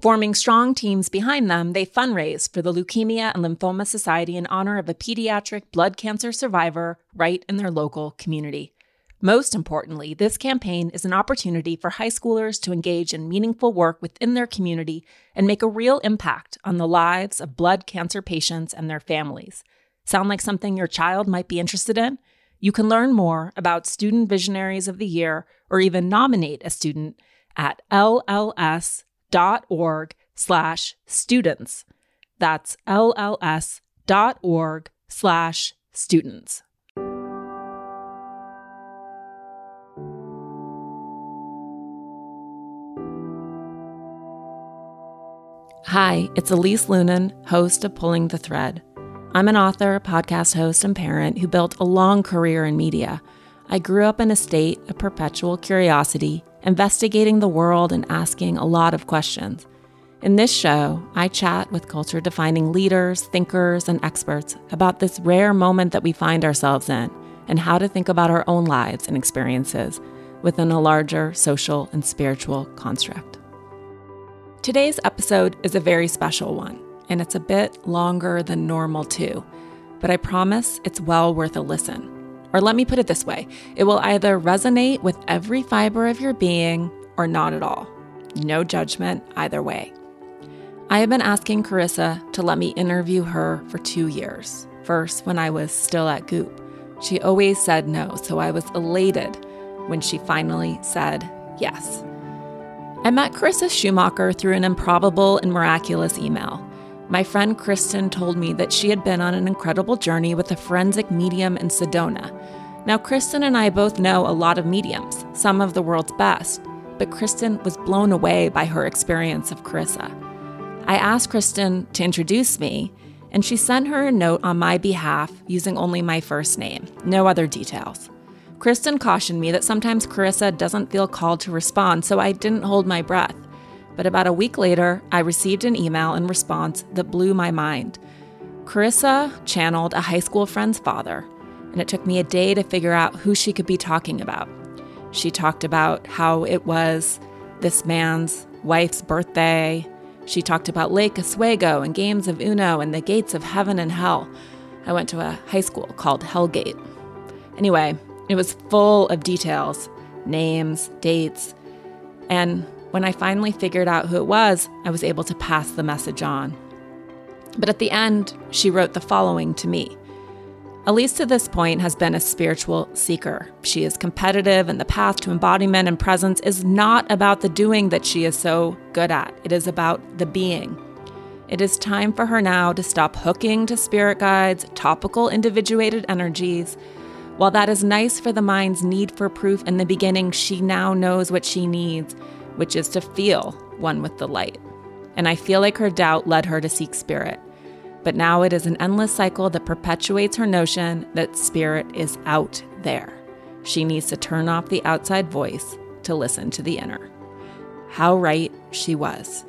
Forming strong teams behind them, they fundraise for the Leukemia and Lymphoma Society in honor of a pediatric blood cancer survivor right in their local community. Most importantly, this campaign is an opportunity for high schoolers to engage in meaningful work within their community and make a real impact on the lives of blood cancer patients and their families. Sound like something your child might be interested in? You can learn more about Student Visionaries of the Year or even nominate a student at LLS lls.org slash students. That's lls.org slash students. Hi, it's Elise Loehnen, host of Pulling the Thread. I'm an author, podcast host, and parent who built a long career in media. I grew up in a state of perpetual curiosity investigating the world and asking a lot of questions. In this show, I chat with culture defining leaders, thinkers, and experts about this rare moment that we find ourselves in and how to think about our own lives and experiences within a larger social and spiritual construct. Today's episode is a very special one, and it's a bit longer than normal too, but I promise it's well worth a listen. Or let me put it this way it will either resonate with every fiber of your being or not at all. No judgment either way. I have been asking Carissa to let me interview her for two years. First, when I was still at Goop. She always said no, so I was elated when she finally said yes. I met Carissa Schumacher through an improbable and miraculous email. My friend Kristen told me that she had been on an incredible journey with a forensic medium in Sedona. Now, Kristen and I both know a lot of mediums, some of the world's best, but Kristen was blown away by her experience of Carissa. I asked Kristen to introduce me, and she sent her a note on my behalf using only my first name, no other details. Kristen cautioned me that sometimes Carissa doesn't feel called to respond, so I didn't hold my breath. But about a week later, I received an email in response that blew my mind. Carissa channeled a high school friend's father, and it took me a day to figure out who she could be talking about. She talked about how it was this man's wife's birthday. She talked about Lake Oswego and games of Uno and the gates of heaven and hell. I went to a high school called Hellgate. Anyway, it was full of details names, dates, and when I finally figured out who it was, I was able to pass the message on. But at the end, she wrote the following to me. Elise, to this point, has been a spiritual seeker. She is competitive, and the path to embodiment and presence is not about the doing that she is so good at. It is about the being. It is time for her now to stop hooking to spirit guides, topical individuated energies. While that is nice for the mind's need for proof in the beginning, she now knows what she needs which is to feel one with the light. And I feel like her doubt led her to seek spirit. But now it is an endless cycle that perpetuates her notion that spirit is out there. She needs to turn off the outside voice to listen to the inner. How right she was.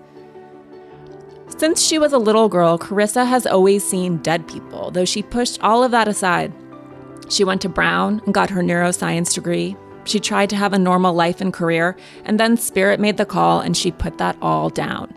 Since she was a little girl, Carissa has always seen dead people, though she pushed all of that aside. She went to Brown and got her neuroscience degree, she tried to have a normal life and career, and then Spirit made the call and she put that all down.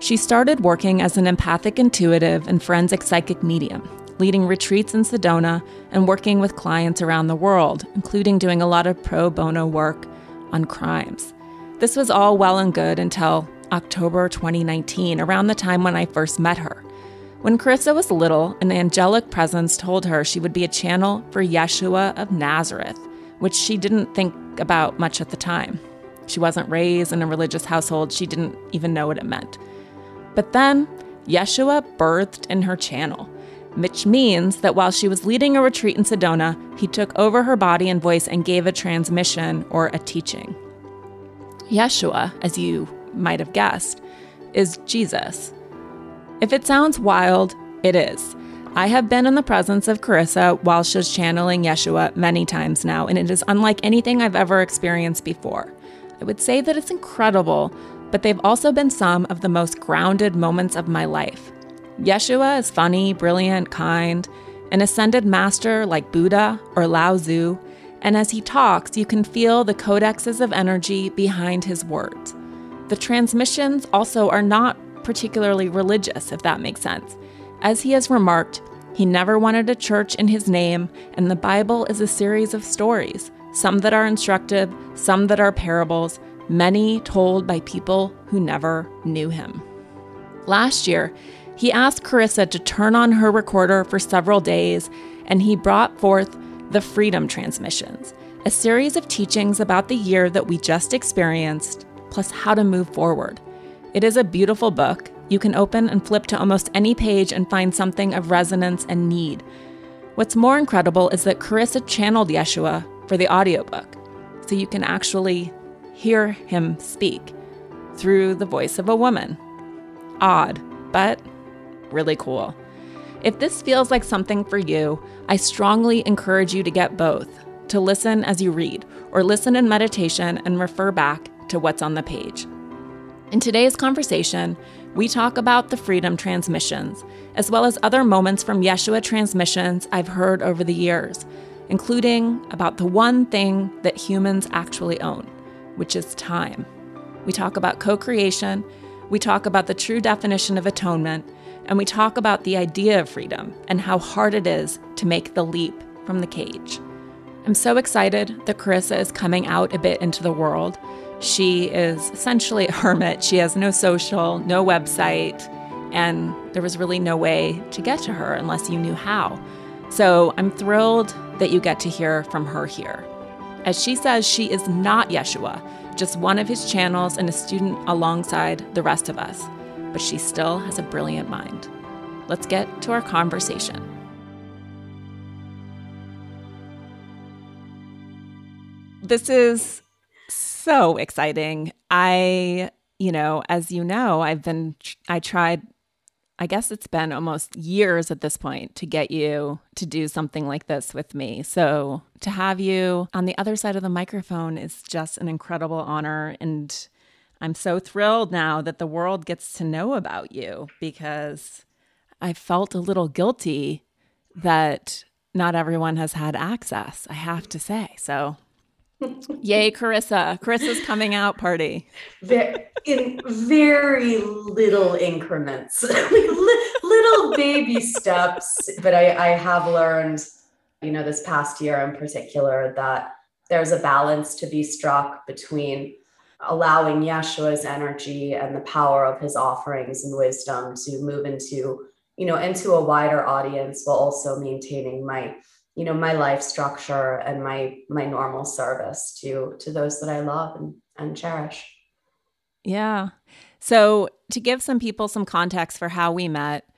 She started working as an empathic intuitive and forensic psychic medium, leading retreats in Sedona and working with clients around the world, including doing a lot of pro bono work on crimes. This was all well and good until October 2019, around the time when I first met her. When Carissa was little, an angelic presence told her she would be a channel for Yeshua of Nazareth which she didn't think about much at the time. She wasn't raised in a religious household, she didn't even know what it meant. But then, Yeshua birthed in her channel, which means that while she was leading a retreat in Sedona, he took over her body and voice and gave a transmission or a teaching. Yeshua, as you might have guessed, is Jesus. If it sounds wild, it is. I have been in the presence of Carissa while she's channeling Yeshua many times now, and it is unlike anything I've ever experienced before. I would say that it's incredible, but they've also been some of the most grounded moments of my life. Yeshua is funny, brilliant, kind, an ascended master like Buddha or Lao Tzu, and as he talks, you can feel the codexes of energy behind his words. The transmissions also are not particularly religious, if that makes sense. As he has remarked, he never wanted a church in his name, and the Bible is a series of stories, some that are instructive, some that are parables, many told by people who never knew him. Last year, he asked Carissa to turn on her recorder for several days, and he brought forth the Freedom Transmissions, a series of teachings about the year that we just experienced, plus how to move forward. It is a beautiful book, you can open and flip to almost any page and find something of resonance and need. What's more incredible is that Carissa channeled Yeshua for the audiobook, so you can actually hear him speak through the voice of a woman. Odd, but really cool. If this feels like something for you, I strongly encourage you to get both to listen as you read, or listen in meditation and refer back to what's on the page. In today's conversation, we talk about the Freedom Transmissions, as well as other moments from Yeshua transmissions I've heard over the years, including about the one thing that humans actually own, which is time. We talk about co creation, we talk about the true definition of atonement, and we talk about the idea of freedom and how hard it is to make the leap from the cage. I'm so excited that Carissa is coming out a bit into the world she is essentially a hermit. She has no social, no website, and there was really no way to get to her unless you knew how. So I'm thrilled that you get to hear from her here. As she says, she is not Yeshua, just one of his channels and a student alongside the rest of us, but she still has a brilliant mind. Let's get to our conversation. This is so exciting. I, you know, as you know, I've been, I tried, I guess it's been almost years at this point to get you to do something like this with me. So to have you on the other side of the microphone is just an incredible honor. And I'm so thrilled now that the world gets to know about you because I felt a little guilty that not everyone has had access, I have to say. So Yay, Carissa. Carissa's coming out party. In very little increments, little baby steps. But I, I have learned, you know, this past year in particular, that there's a balance to be struck between allowing Yeshua's energy and the power of his offerings and wisdom to move into, you know, into a wider audience while also maintaining my you know my life structure and my my normal service to to those that i love and, and cherish. Yeah. So to give some people some context for how we met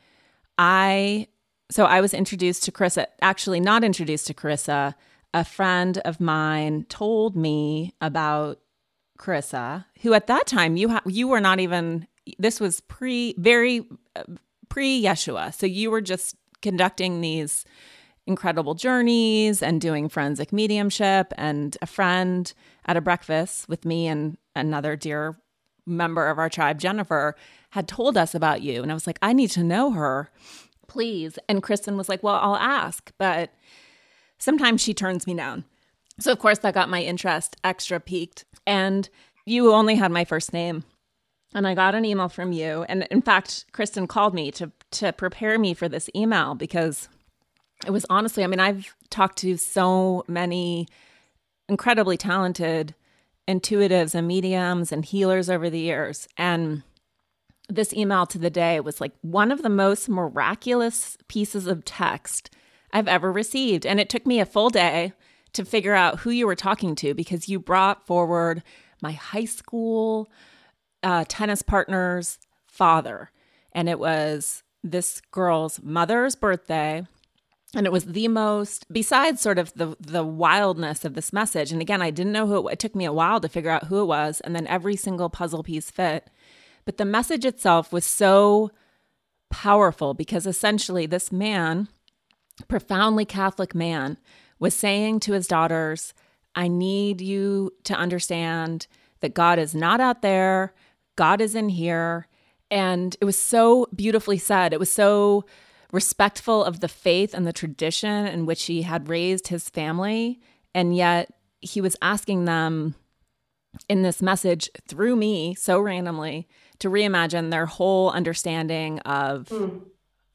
i so i was introduced to carissa actually not introduced to carissa. A friend of mine told me about carissa who at that time you ha- you were not even this was pre very uh, pre yeshua. So you were just conducting these incredible journeys and doing forensic mediumship. And a friend at a breakfast with me and another dear member of our tribe, Jennifer, had told us about you. And I was like, I need to know her, please. And Kristen was like, Well, I'll ask, but sometimes she turns me down. So, of course, that got my interest extra piqued. And you only had my first name. And I got an email from you. And in fact, Kristen called me to, to prepare me for this email because it was honestly, I mean, I've talked to so many incredibly talented intuitives and mediums and healers over the years. And this email to the day was like one of the most miraculous pieces of text I've ever received. And it took me a full day to figure out who you were talking to because you brought forward my high school uh, tennis partner's father. And it was this girl's mother's birthday and it was the most besides sort of the the wildness of this message and again i didn't know who it, it took me a while to figure out who it was and then every single puzzle piece fit but the message itself was so powerful because essentially this man, profoundly Catholic man, was saying to his daughters, I need you to understand that God is not out there, God is in here. And it was so beautifully said. It was so respectful of the faith and the tradition in which he had raised his family. And yet he was asking them in this message through me so randomly to reimagine their whole understanding of mm.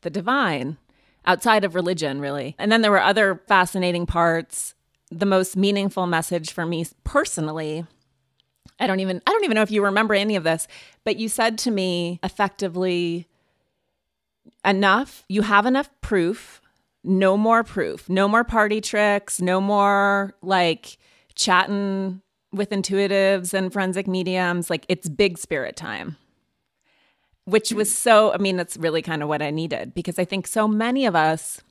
the divine outside of religion, really. And then there were other fascinating parts. The most meaningful message for me personally I don't even I don't even know if you remember any of this, but you said to me effectively enough, you have enough proof, no more proof, no more party tricks, no more like chatting with intuitives and forensic mediums, like it's big spirit time. Which was so, I mean, it's really kind of what I needed because I think so many of us,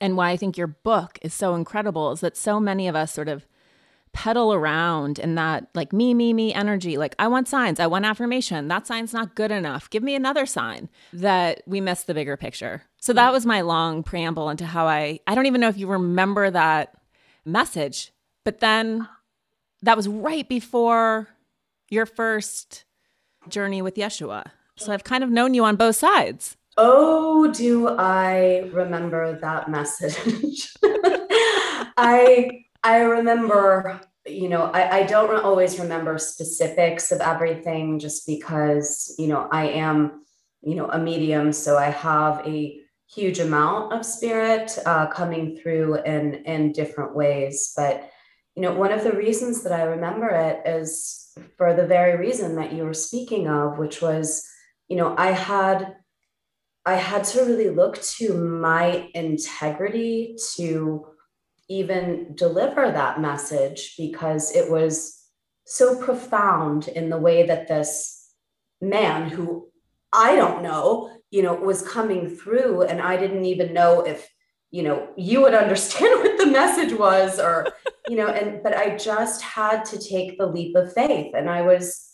and why I think your book is so incredible, is that so many of us sort of pedal around in that like me, me, me energy. Like, I want signs, I want affirmation. That sign's not good enough. Give me another sign that we miss the bigger picture. So that was my long preamble into how I, I don't even know if you remember that message, but then that was right before your first journey with Yeshua. So I've kind of known you on both sides. Oh, do I remember that message? I I remember, you know, I, I don't always remember specifics of everything just because, you know, I am, you know, a medium. So I have a huge amount of spirit uh, coming through in, in different ways. But, you know, one of the reasons that I remember it is for the very reason that you were speaking of, which was, you know, I had I had to really look to my integrity to even deliver that message because it was so profound in the way that this man who I don't know, you know, was coming through. And I didn't even know if, you know, you would understand what the message was or, you know, and but I just had to take the leap of faith. And I was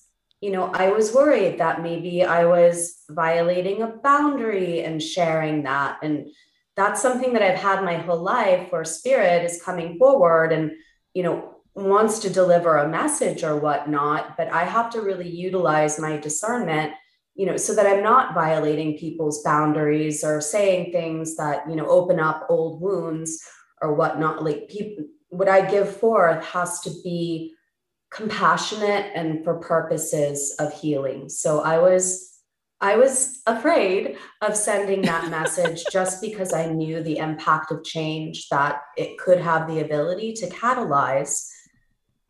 you know, I was worried that maybe I was violating a boundary and sharing that. And that's something that I've had my whole life where spirit is coming forward and, you know, wants to deliver a message or whatnot. But I have to really utilize my discernment, you know, so that I'm not violating people's boundaries or saying things that, you know, open up old wounds or whatnot. Like people, what I give forth has to be compassionate and for purposes of healing. So I was I was afraid of sending that message just because I knew the impact of change that it could have the ability to catalyze.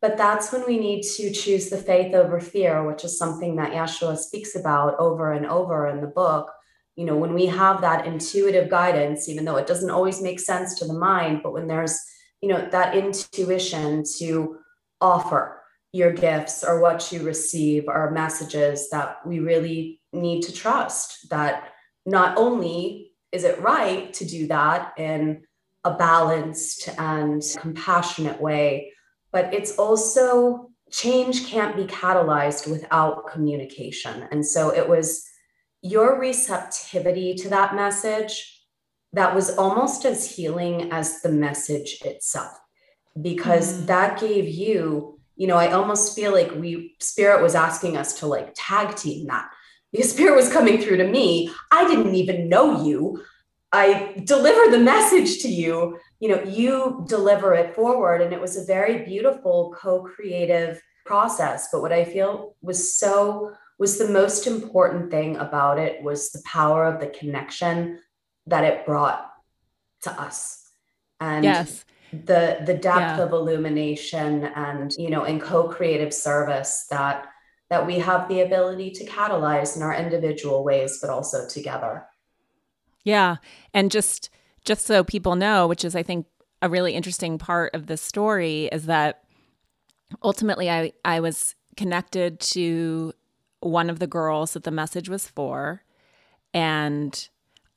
But that's when we need to choose the faith over fear, which is something that Yeshua speaks about over and over in the book. You know, when we have that intuitive guidance, even though it doesn't always make sense to the mind, but when there's, you know, that intuition to offer your gifts or what you receive are messages that we really need to trust that not only is it right to do that in a balanced and compassionate way, but it's also change can't be catalyzed without communication. And so it was your receptivity to that message that was almost as healing as the message itself, because mm. that gave you, you know, I almost feel like we, Spirit was asking us to like tag team that the spirit was coming through to me. I didn't even know you. I delivered the message to you. You know, you deliver it forward. And it was a very beautiful co creative process. But what I feel was so, was the most important thing about it was the power of the connection that it brought to us. And yes. the the depth yeah. of illumination and you know in co-creative service that that we have the ability to catalyze in our individual ways, but also together. Yeah. And just just so people know, which is I think a really interesting part of the story is that ultimately I, I was connected to one of the girls that the message was for. And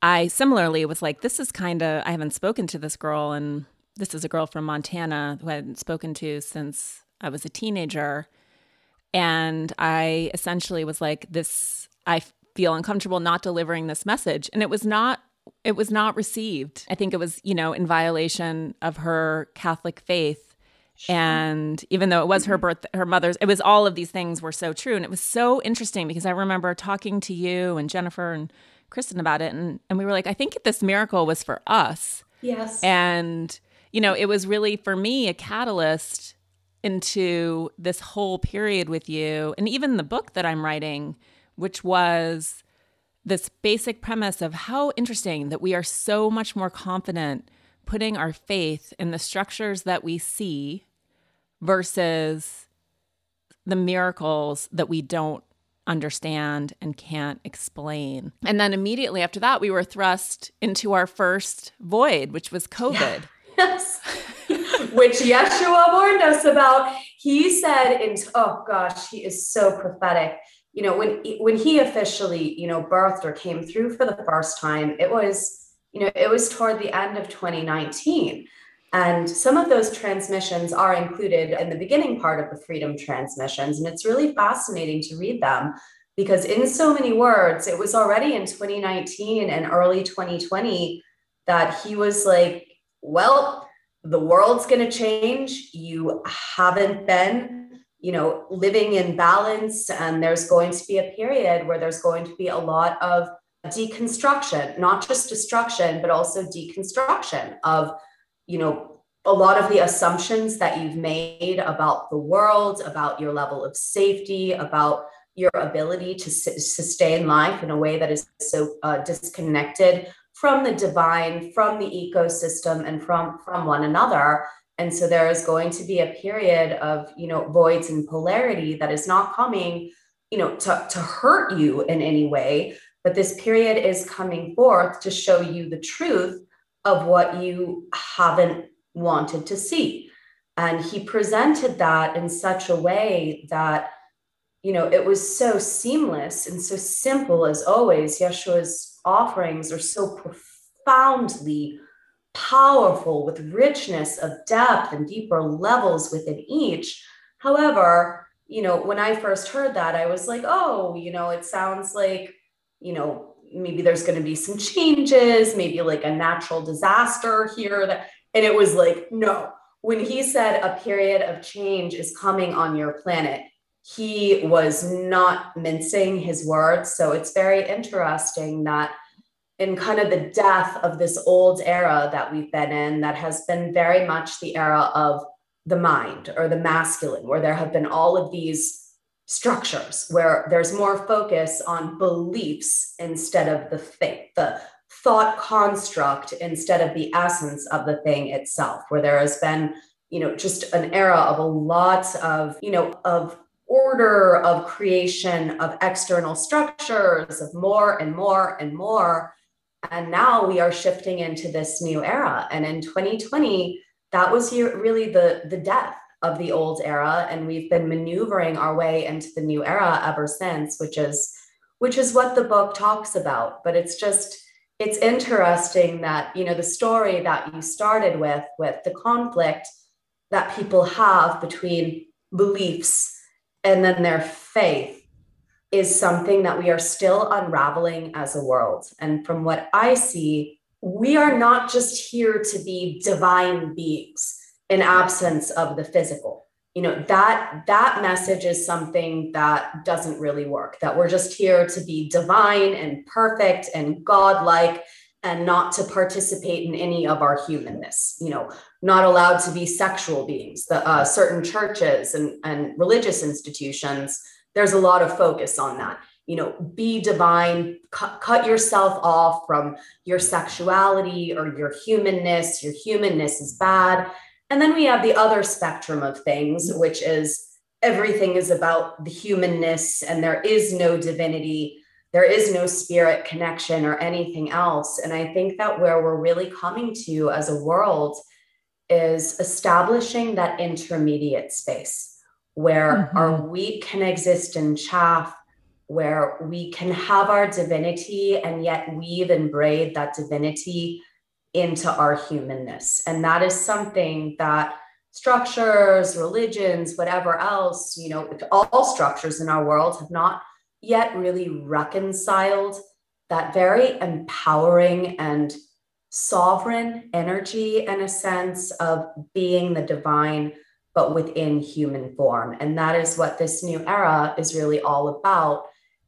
I similarly was like, this is kind of, I haven't spoken to this girl. And this is a girl from Montana who I hadn't spoken to since I was a teenager. And I essentially was like, this, I feel uncomfortable not delivering this message. And it was not it was not received. I think it was, you know, in violation of her Catholic faith. Sure. And even though it was her mm-hmm. birth, her mother's, it was all of these things were so true. And it was so interesting because I remember talking to you and Jennifer and Kristen about it. And, and we were like, I think this miracle was for us. Yes. And, you know, it was really for me a catalyst into this whole period with you. And even the book that I'm writing, which was this basic premise of how interesting that we are so much more confident putting our faith in the structures that we see versus the miracles that we don't understand and can't explain. And then immediately after that, we were thrust into our first void, which was COVID. Yeah. Yes. Which Yeshua warned us about. He said, in, oh gosh, he is so prophetic you know when when he officially you know birthed or came through for the first time it was you know it was toward the end of 2019 and some of those transmissions are included in the beginning part of the freedom transmissions and it's really fascinating to read them because in so many words it was already in 2019 and early 2020 that he was like well the world's going to change. You haven't been you know living in balance and there's going to be a period where there's going to be a lot of deconstruction not just destruction but also deconstruction of you know a lot of the assumptions that you've made about the world about your level of safety about your ability to sustain life in a way that is so uh, disconnected from the divine from the ecosystem and from from one another. And so there is going to be a period of you know voids and polarity that is not coming you know to, to hurt you in any way. But this period is coming forth to show you the truth of what you haven't wanted to see. And he presented that in such a way that you know it was so seamless and so simple as always. Yeshua's offerings are so profoundly powerful with richness of depth and deeper levels within each. However, you know, when I first heard that, I was like, oh, you know, it sounds like, you know, maybe there's going to be some changes, maybe like a natural disaster here. That, and it was like, no. When he said a period of change is coming on your planet, he was not mincing his words. So it's very interesting that in kind of the death of this old era that we've been in that has been very much the era of the mind or the masculine where there have been all of these structures where there's more focus on beliefs instead of the thing the thought construct instead of the essence of the thing itself where there has been you know just an era of a lot of you know of order of creation of external structures of more and more and more and now we are shifting into this new era. And in 2020, that was really the, the death of the old era. And we've been maneuvering our way into the new era ever since, which is which is what the book talks about. But it's just it's interesting that you know the story that you started with with the conflict that people have between beliefs and then their faith is something that we are still unraveling as a world. And from what I see, we are not just here to be divine beings in absence of the physical. You know, that that message is something that doesn't really work. That we're just here to be divine and perfect and godlike and not to participate in any of our humanness you know not allowed to be sexual beings. The uh, certain churches and, and religious institutions there's a lot of focus on that. You know be divine cut, cut yourself off from your sexuality or your humanness. Your humanness is bad. And then we have the other spectrum of things which is everything is about the humanness and there is no divinity there is no spirit connection or anything else and i think that where we're really coming to as a world is establishing that intermediate space where mm-hmm. our wheat can exist in chaff, where we can have our divinity and yet weave and braid that divinity into our humanness. And that is something that structures, religions, whatever else, you know, all structures in our world have not yet really reconciled that very empowering and sovereign energy and a sense of being the divine but within human form. And that is what this new era is really all about.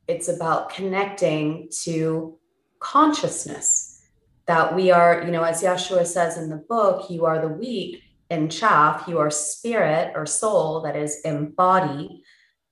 It's about connecting to consciousness that we are you know as yeshua says in the book you are the wheat in chaff you are spirit or soul that is embodied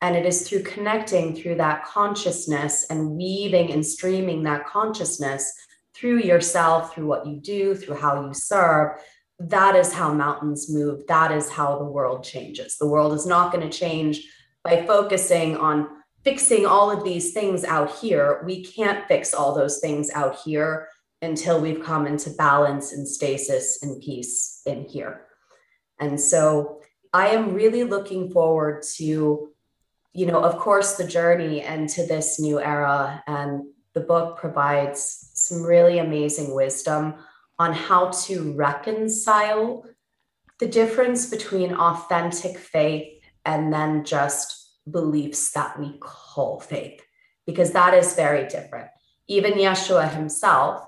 and it is through connecting through that consciousness and weaving and streaming that consciousness through yourself, through what you do, through how you serve. That is how mountains move. That is how the world changes. The world is not going to change by focusing on fixing all of these things out here. We can't fix all those things out here until we've come into balance and stasis and peace in here. And so I am really looking forward to, you know, of course, the journey and to this new era. And the book provides some really amazing wisdom on how to reconcile the difference between authentic faith and then just beliefs that we call faith, because that is very different. Even Yeshua himself,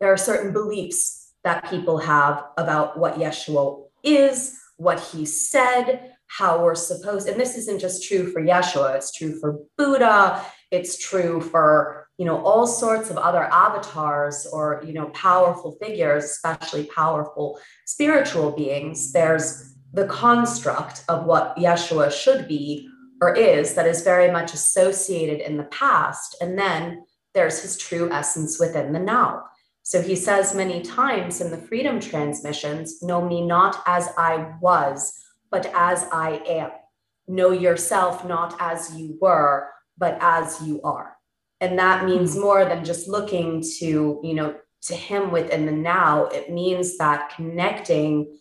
there are certain beliefs that people have about what Yeshua is, what he said, how we're supposed, and this isn't just true for Yeshua, it's true for Buddha, it's true for you know all sorts of other avatars or you know powerful figures especially powerful spiritual beings. There's the construct of what yeshua should be or is that is very much associated in the past. And then there's his true essence within the now. So he says many times in the freedom transmissions know me not as i was but as i am. Know yourself not as you were but as you are. And that means hmm. more than just looking to you know to him within the now. It means that connecting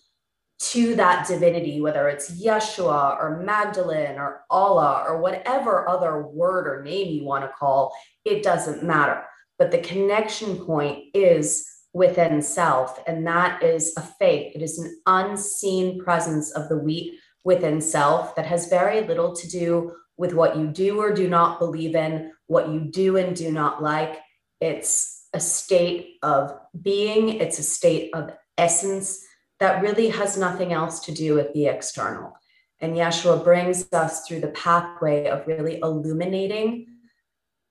to that divinity whether it's yeshua or magdalene or allah or whatever other word or name you want to call it doesn't matter. But the connection point is within self and that is a faith it is an unseen presence of the wheat within self that has very little to do with what you do or do not believe in, what you do and do not like. It's a state of being, it's a state of essence that really has nothing else to do with the external. And Yeshua brings us through the pathway of really illuminating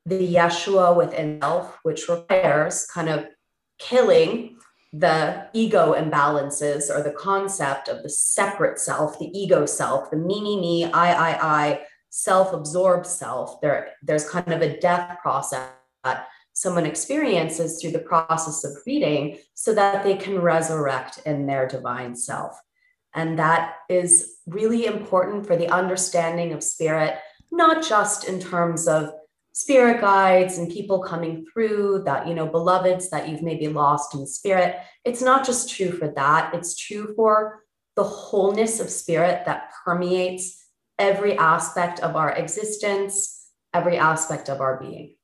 the Yeshua within self, which requires kind of killing the ego imbalances or the concept of the separate self, the ego self, the me, me, me, I, I, I, self-absorbed self. There there's kind of a death process that someone experiences through the process of reading so that they can resurrect in their divine self. And that is really important for the understanding of spirit not just in terms of spirit guides and people coming through that you know beloveds that you've maybe lost in spirit it's not just true for that it's true for the wholeness of spirit that permeates every aspect of our existence, every aspect of our being.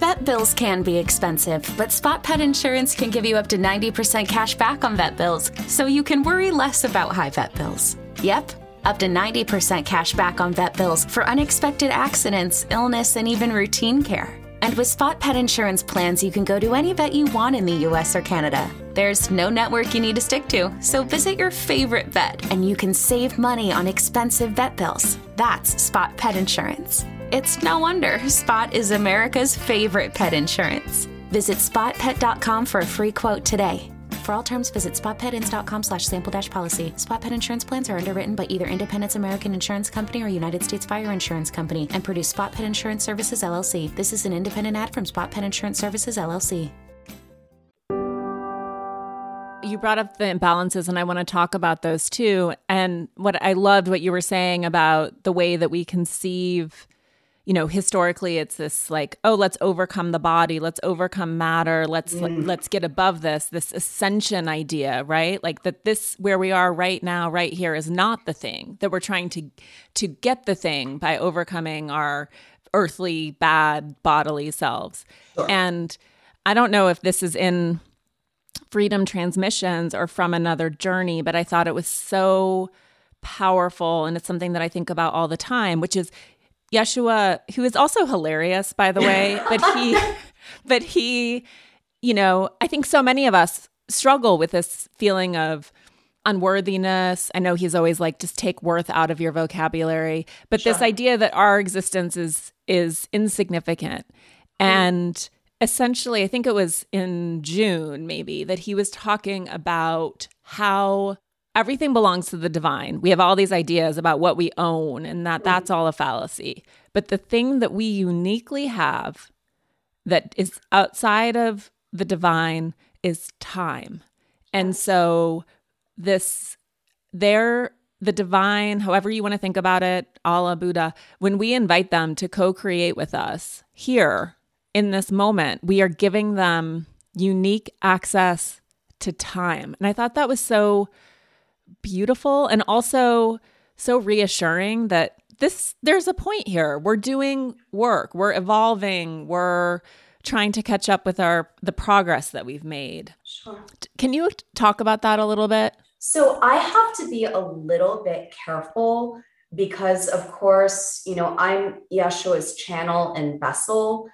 Vet bills can be expensive, but Spot Pet Insurance can give you up to 90% cash back on vet bills, so you can worry less about high vet bills. Yep, up to 90% cash back on vet bills for unexpected accidents, illness, and even routine care. And with Spot Pet Insurance plans, you can go to any vet you want in the US or Canada. There's no network you need to stick to, so visit your favorite vet and you can save money on expensive vet bills. That's Spot Pet Insurance. It's no wonder Spot is America's favorite pet insurance. Visit spotpet.com for a free quote today. For all terms, visit spotpetins.com slash sample dash policy. Spot pet insurance plans are underwritten by either Independence American Insurance Company or United States Fire Insurance Company and produce Spot Pet Insurance Services LLC. This is an independent ad from Spot Pet Insurance Services LLC. You brought up the imbalances, and I want to talk about those too. And what I loved what you were saying about the way that we conceive you know historically it's this like oh let's overcome the body let's overcome matter let's mm. let's get above this this ascension idea right like that this where we are right now right here is not the thing that we're trying to to get the thing by overcoming our earthly bad bodily selves sure. and i don't know if this is in freedom transmissions or from another journey but i thought it was so powerful and it's something that i think about all the time which is Yeshua, who is also hilarious, by the way, but he, but he, you know, I think so many of us struggle with this feeling of unworthiness. I know he's always like, just take worth out of your vocabulary, but sure. this idea that our existence is is insignificant, and essentially, I think it was in June maybe that he was talking about how everything belongs to the divine. We have all these ideas about what we own and that that's all a fallacy. But the thing that we uniquely have that is outside of the divine is time. And so this there the divine, however you want to think about it, Allah, Buddha, when we invite them to co-create with us here in this moment, we are giving them unique access to time. And I thought that was so beautiful and also so reassuring that this there's a point here. We're doing work, we're evolving, we're trying to catch up with our the progress that we've made. Sure. Can you talk about that a little bit? So I have to be a little bit careful because of course, you know, I'm Yeshua's channel and vessel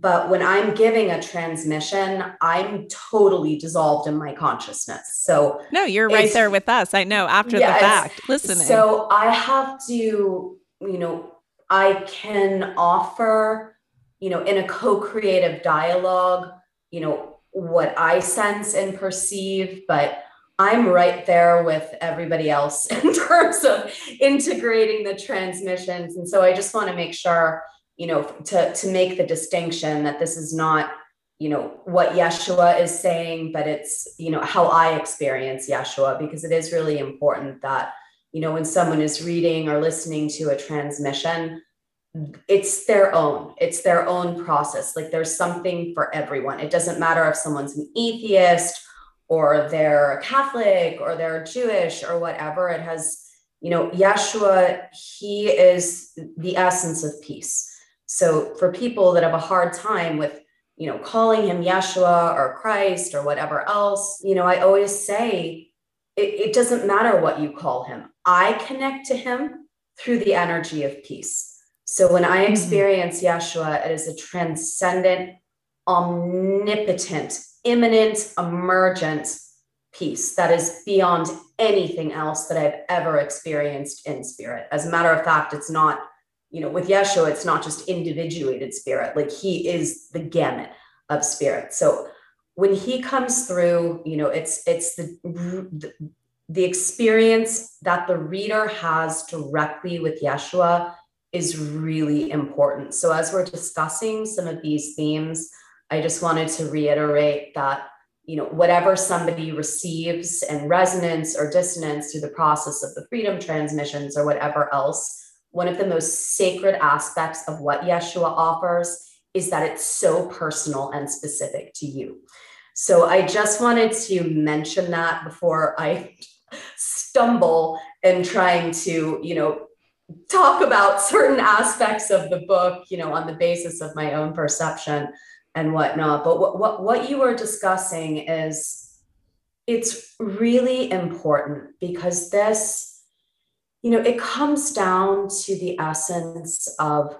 but when i'm giving a transmission i'm totally dissolved in my consciousness. So no you're right there with us. I know after yes, the fact listening. So i have to you know i can offer you know in a co-creative dialogue you know what i sense and perceive but i'm right there with everybody else in terms of integrating the transmissions. And so i just want to make sure you know, to, to make the distinction that this is not, you know, what Yeshua is saying, but it's, you know, how I experience Yeshua, because it is really important that, you know, when someone is reading or listening to a transmission, it's their own it's their own process. Like there's something for everyone. It doesn't matter if someone's an atheist or they're a catholic or they're jewish or whatever it has you know yeshua he is the essence of peace so for people that have a hard time with, you know, calling him Yeshua or Christ or whatever else, you know, I always say it, it doesn't matter what you call him. I connect to him through the energy of peace. So when I mm-hmm. experience mm-hmm. Yeshua, it is a transcendent, omnipotent, imminent, emergent peace that is beyond anything else that I've ever experienced in spirit. As a matter of fact, it's not you know, with Yeshua, it's not just individuated spirit, like he is the gamut of spirit. So when he comes through, you know, it's it's the, the the experience that the reader has directly with Yeshua is really important. So as we're discussing some of these themes, I just wanted to reiterate that you know whatever somebody receives and resonance or dissonance through the process of the freedom transmissions or whatever else one of the most sacred aspects of what Yeshua offers is that it's so personal and specific to you. So I just wanted to mention that before I stumble in trying to, you know, talk about certain aspects of the book, you know, on the basis of my own perception and whatnot. But what, what, what you were discussing is it's really important because this you know it comes down to the essence of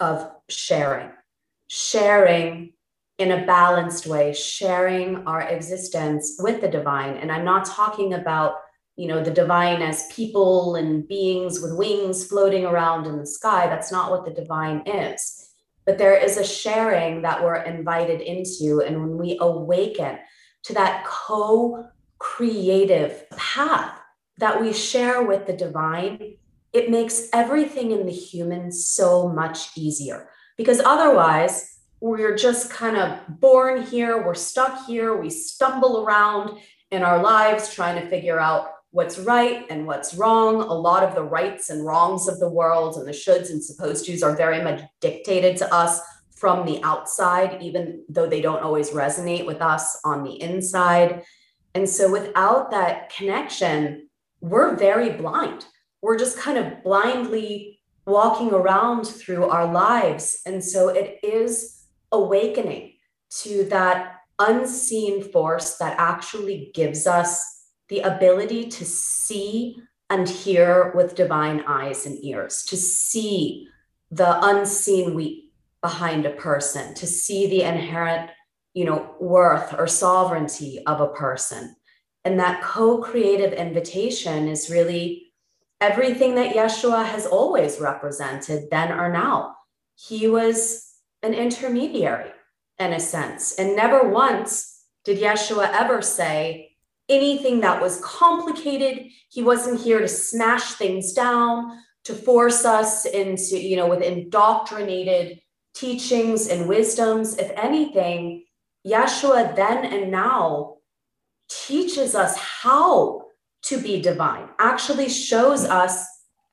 of sharing sharing in a balanced way sharing our existence with the divine. And i'm not talking about you know the divine as people and beings with wings floating around in the sky. That's not what the divine is. But there is a sharing that we're invited into. And when we awaken to that co-creative path that we share with the divine, it makes everything in the human so much easier. Because otherwise, we're just kind of born here, we're stuck here, we stumble around in our lives trying to figure out what's right and what's wrong. A lot of the rights and wrongs of the world and the shoulds and supposed tos are very much dictated to us from the outside, even though they don't always resonate with us on the inside. And so, without that connection, we're very blind. We're just kind of blindly walking around through our lives. And so it is awakening to that unseen force that actually gives us the ability to see and hear with divine eyes and ears, to see the unseen we behind a person, to see the inherent, you know, worth or sovereignty of a person. And that co-creative invitation is really everything that Yeshua has always represented then or now. He was an intermediary in a sense. And never once did Yeshua ever say anything that was complicated. He wasn't here to smash things down, to force us into, you know, with indoctrinated teachings and wisdoms. If anything, Yeshua then and now teaches us how to be divine, actually shows us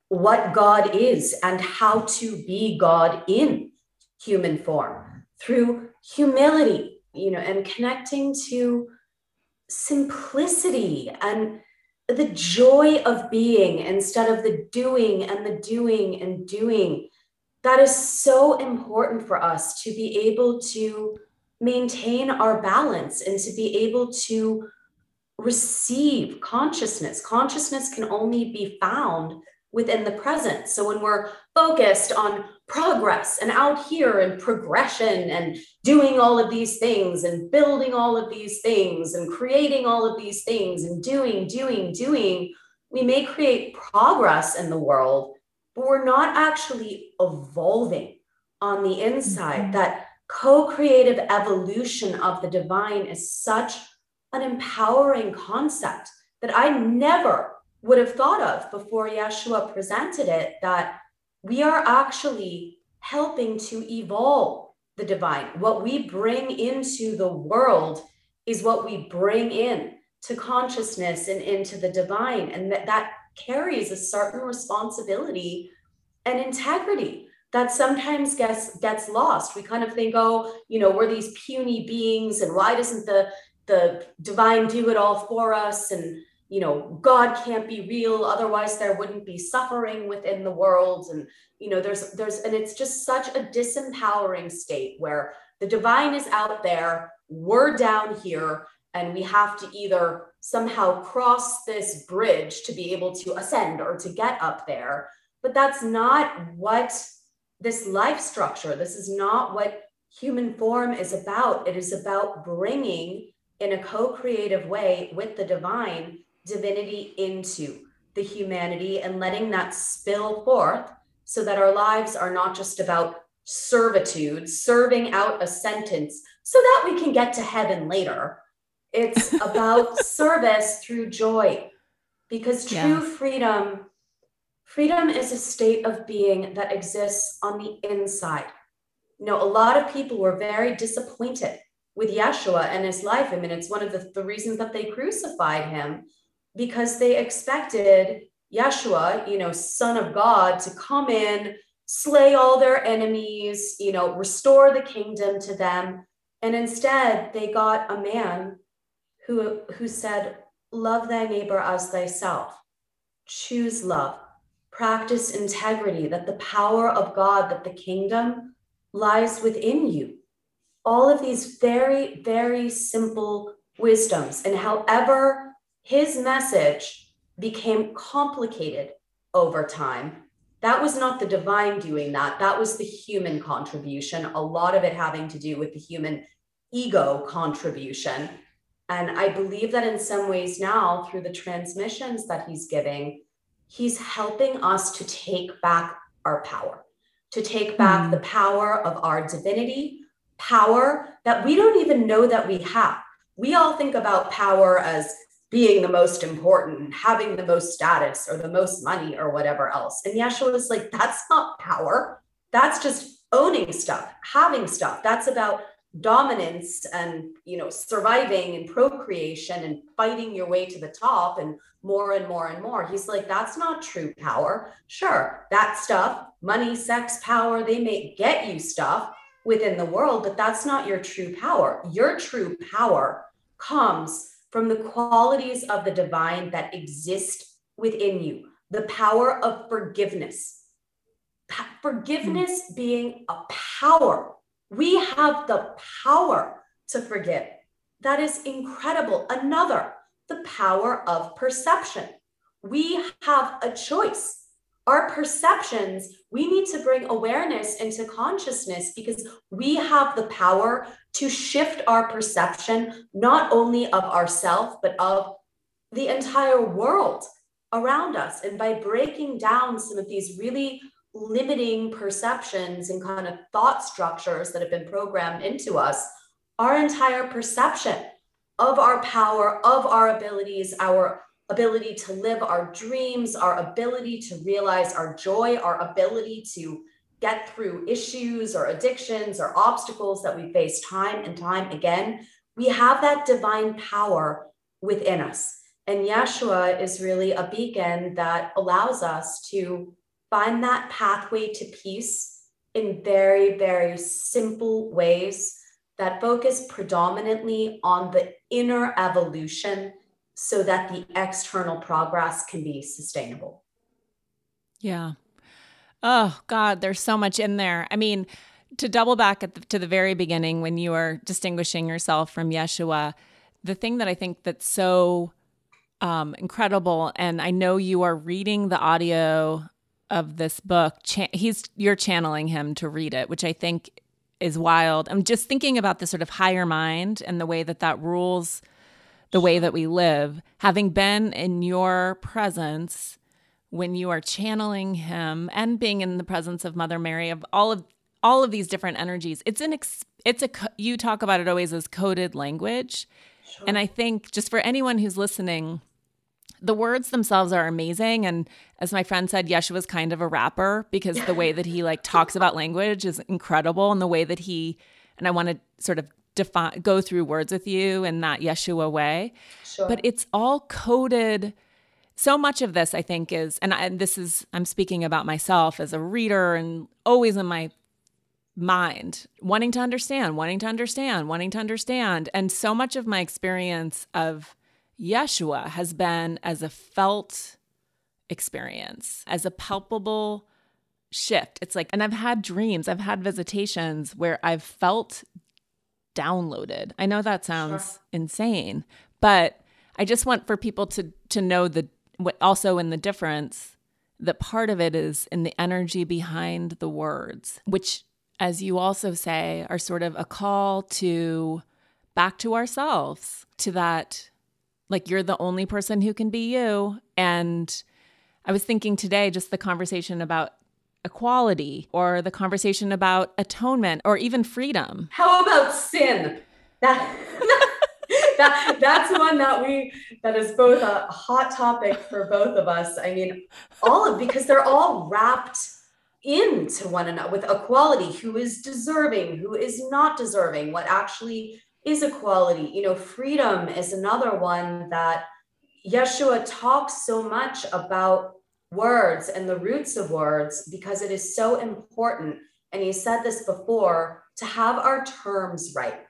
what God is and how to be God in human form through humility, you know, and connecting to simplicity and the joy of being instead of the doing and the doing and doing. That is so important for us to be able to maintain our balance and to be able to receive consciousness. Consciousness can only be found within the present. So when we're focused on progress and out here and progression and doing all of these things and building all of these things and creating all of these things and doing, doing, doing, we may create progress in the world, but we're not actually evolving on the inside. Mm-hmm. That co creative evolution of the divine is such an empowering concept that I never would have thought of before Yeshua presented it that we are actually helping to evolve the divine. What we bring into the world is what we bring in to consciousness and into the divine. And that, that carries a certain responsibility and integrity that sometimes gets gets lost. We kind of think, oh, you know, we're these puny beings, and why doesn't the the divine do it all for us? And you know god can't be real otherwise there wouldn't be suffering within the world and you know there's there's and it's just such a disempowering state where the divine is out there we're down here and we have to either somehow cross this bridge to be able to ascend or to get up there but that's not what this life structure this is not what human form is about it is about bringing in a co-creative way with the divine divinity into the humanity and letting that spill forth so that our lives are not just about servitude, serving out a sentence so that we can get to heaven later. It's about service through joy because true yeah. freedom freedom is a state of being that exists on the inside. You know, a lot of people were very disappointed with Yeshua and his life. I mean, it's one of the, the reasons that they crucified him because they expected Yeshua, you know, son of God, to come in, slay all their enemies, you know, restore the kingdom to them. And instead, they got a man who, who said, Love thy neighbor as thyself. Choose love. Practice integrity, that the power of God, that the kingdom lies within you. All of these very, very simple wisdoms. And however his message became complicated over time. That was not the divine doing that. That was the human contribution, a lot of it having to do with the human ego contribution. And I believe that in some ways now, through the transmissions that he's giving, he's helping us to take back our power, to take back mm. the power of our divinity, power that we don't even know that we have. We all think about power as being the most important, having the most status or the most money or whatever else. And Yeshua was like, that's not power. That's just owning stuff, having stuff. That's about dominance and you know surviving and procreation and fighting your way to the top and more and more and more he's like that's not true power sure that stuff money sex power they may get you stuff within the world but that's not your true power your true power comes from the qualities of the divine that exist within you, the power of forgiveness. forgiveness mm. being a power. We have the power to forgive. That is incredible. Another, the power of perception. we have a choice. Our perceptions, we need to bring awareness into consciousness because we have the power to shift our perception, not only of ourself, but of the entire world around us. And by breaking down some of these really limiting perceptions and kind of thought structures that have been programmed into us, our entire perception of our power, of our abilities, our ability to live our dreams, our ability to realize our joy, our ability to get through issues or addictions or obstacles that we face time and time again. We have that divine power within us. And Yeshua is really a beacon that allows us to find that pathway to peace in very, very simple ways that focus predominantly on the inner evolution so that the external progress can be sustainable. Yeah. Oh, God, there's so much in there. I mean, to double back the, to the very beginning when you are distinguishing yourself from Yeshua, the thing that I think that's so um, incredible, and I know you are reading the audio of this book. Cha- he's you're channeling him to read it, which I think is wild. I'm just thinking about the sort of higher mind and the way that that rules the way that we live, having been in your presence when you are channeling him and being in the presence of Mother Mary of all of all of these different energies. It's an ex- it's a you talk about it always as coded language. Sure. And I think just for anyone who's listening, the words themselves are amazing and as my friend said yeshua was kind of a rapper because the way that he like talks about language is incredible and the way that he and i want to sort of define go through words with you in that Yeshua way. Sure. But it's all coded. So much of this, I think, is, and, I, and this is, I'm speaking about myself as a reader and always in my mind, wanting to understand, wanting to understand, wanting to understand. And so much of my experience of Yeshua has been as a felt experience, as a palpable shift. It's like, and I've had dreams, I've had visitations where I've felt downloaded. I know that sounds sure. insane, but I just want for people to to know the what also in the difference that part of it is in the energy behind the words, which as you also say are sort of a call to back to ourselves, to that like you're the only person who can be you and I was thinking today just the conversation about equality or the conversation about atonement or even freedom. How about sin? That, that that's one that we that is both a hot topic for both of us. I mean, all of because they're all wrapped into one another with equality, who is deserving, who is not deserving, what actually is equality. You know, freedom is another one that Yeshua talks so much about words and the roots of words because it is so important. And you said this before to have our terms right.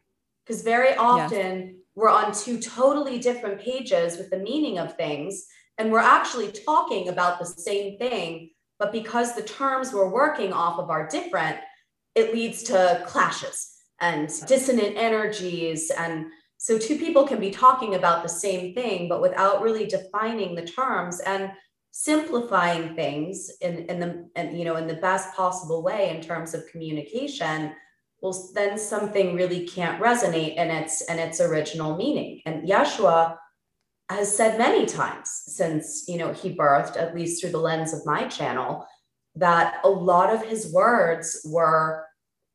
Because very often yes. we're on two totally different pages with the meaning of things, and we're actually talking about the same thing. But because the terms we're working off of are different, it leads to clashes and dissonant energies. And so, two people can be talking about the same thing, but without really defining the terms. And simplifying things in, in the you know in the best possible way in terms of communication well then something really can't resonate in its in its original meaning. And yeshua has said many times since you know he birthed at least through the lens of my channel that a lot of his words were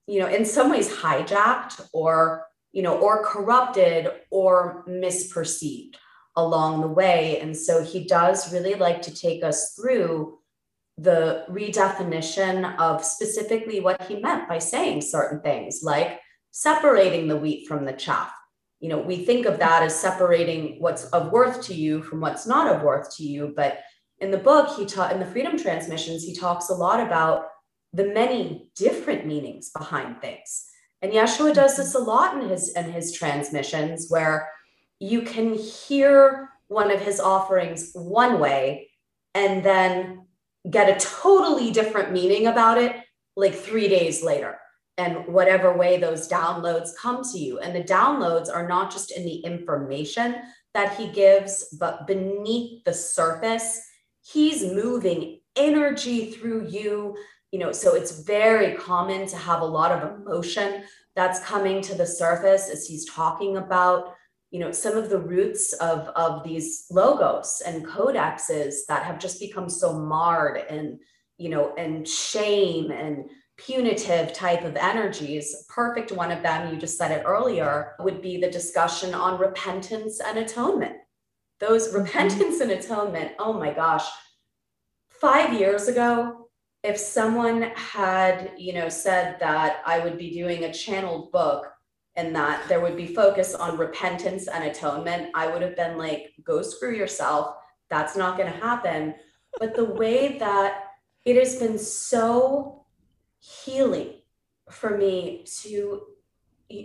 you know in some ways hijacked or you know or corrupted or misperceived along the way. And so he does really like to take us through the redefinition of specifically what he meant by saying certain things, like separating the wheat from the chaff. You know, we think of that as separating what's of worth to you from what's not of worth to you. But in the book, he taught in the Freedom Transmissions, he talks a lot about the many different meanings behind things. And Yeshua does this a lot in his in his transmissions, where you can hear one of his offerings one way and then get a totally different meaning about it like three days later. and whatever way those downloads come to you. And the downloads are not just in the information that he gives, but beneath the surface, he's moving energy through you. You know, so it's very common to have a lot of emotion that's coming to the surface as he's talking about you know some of the roots of of these logos and codexes that have just become so marred and you know and shame and punitive type of energies perfect one of them you just said it earlier would be the discussion on repentance and atonement those mm-hmm. repentance and atonement oh my gosh 5 years ago if someone had you know said that i would be doing a channeled book and that there would be focus on repentance and atonement, I would have been like, go screw yourself. That's not going to happen. But the way that it has been so healing for me to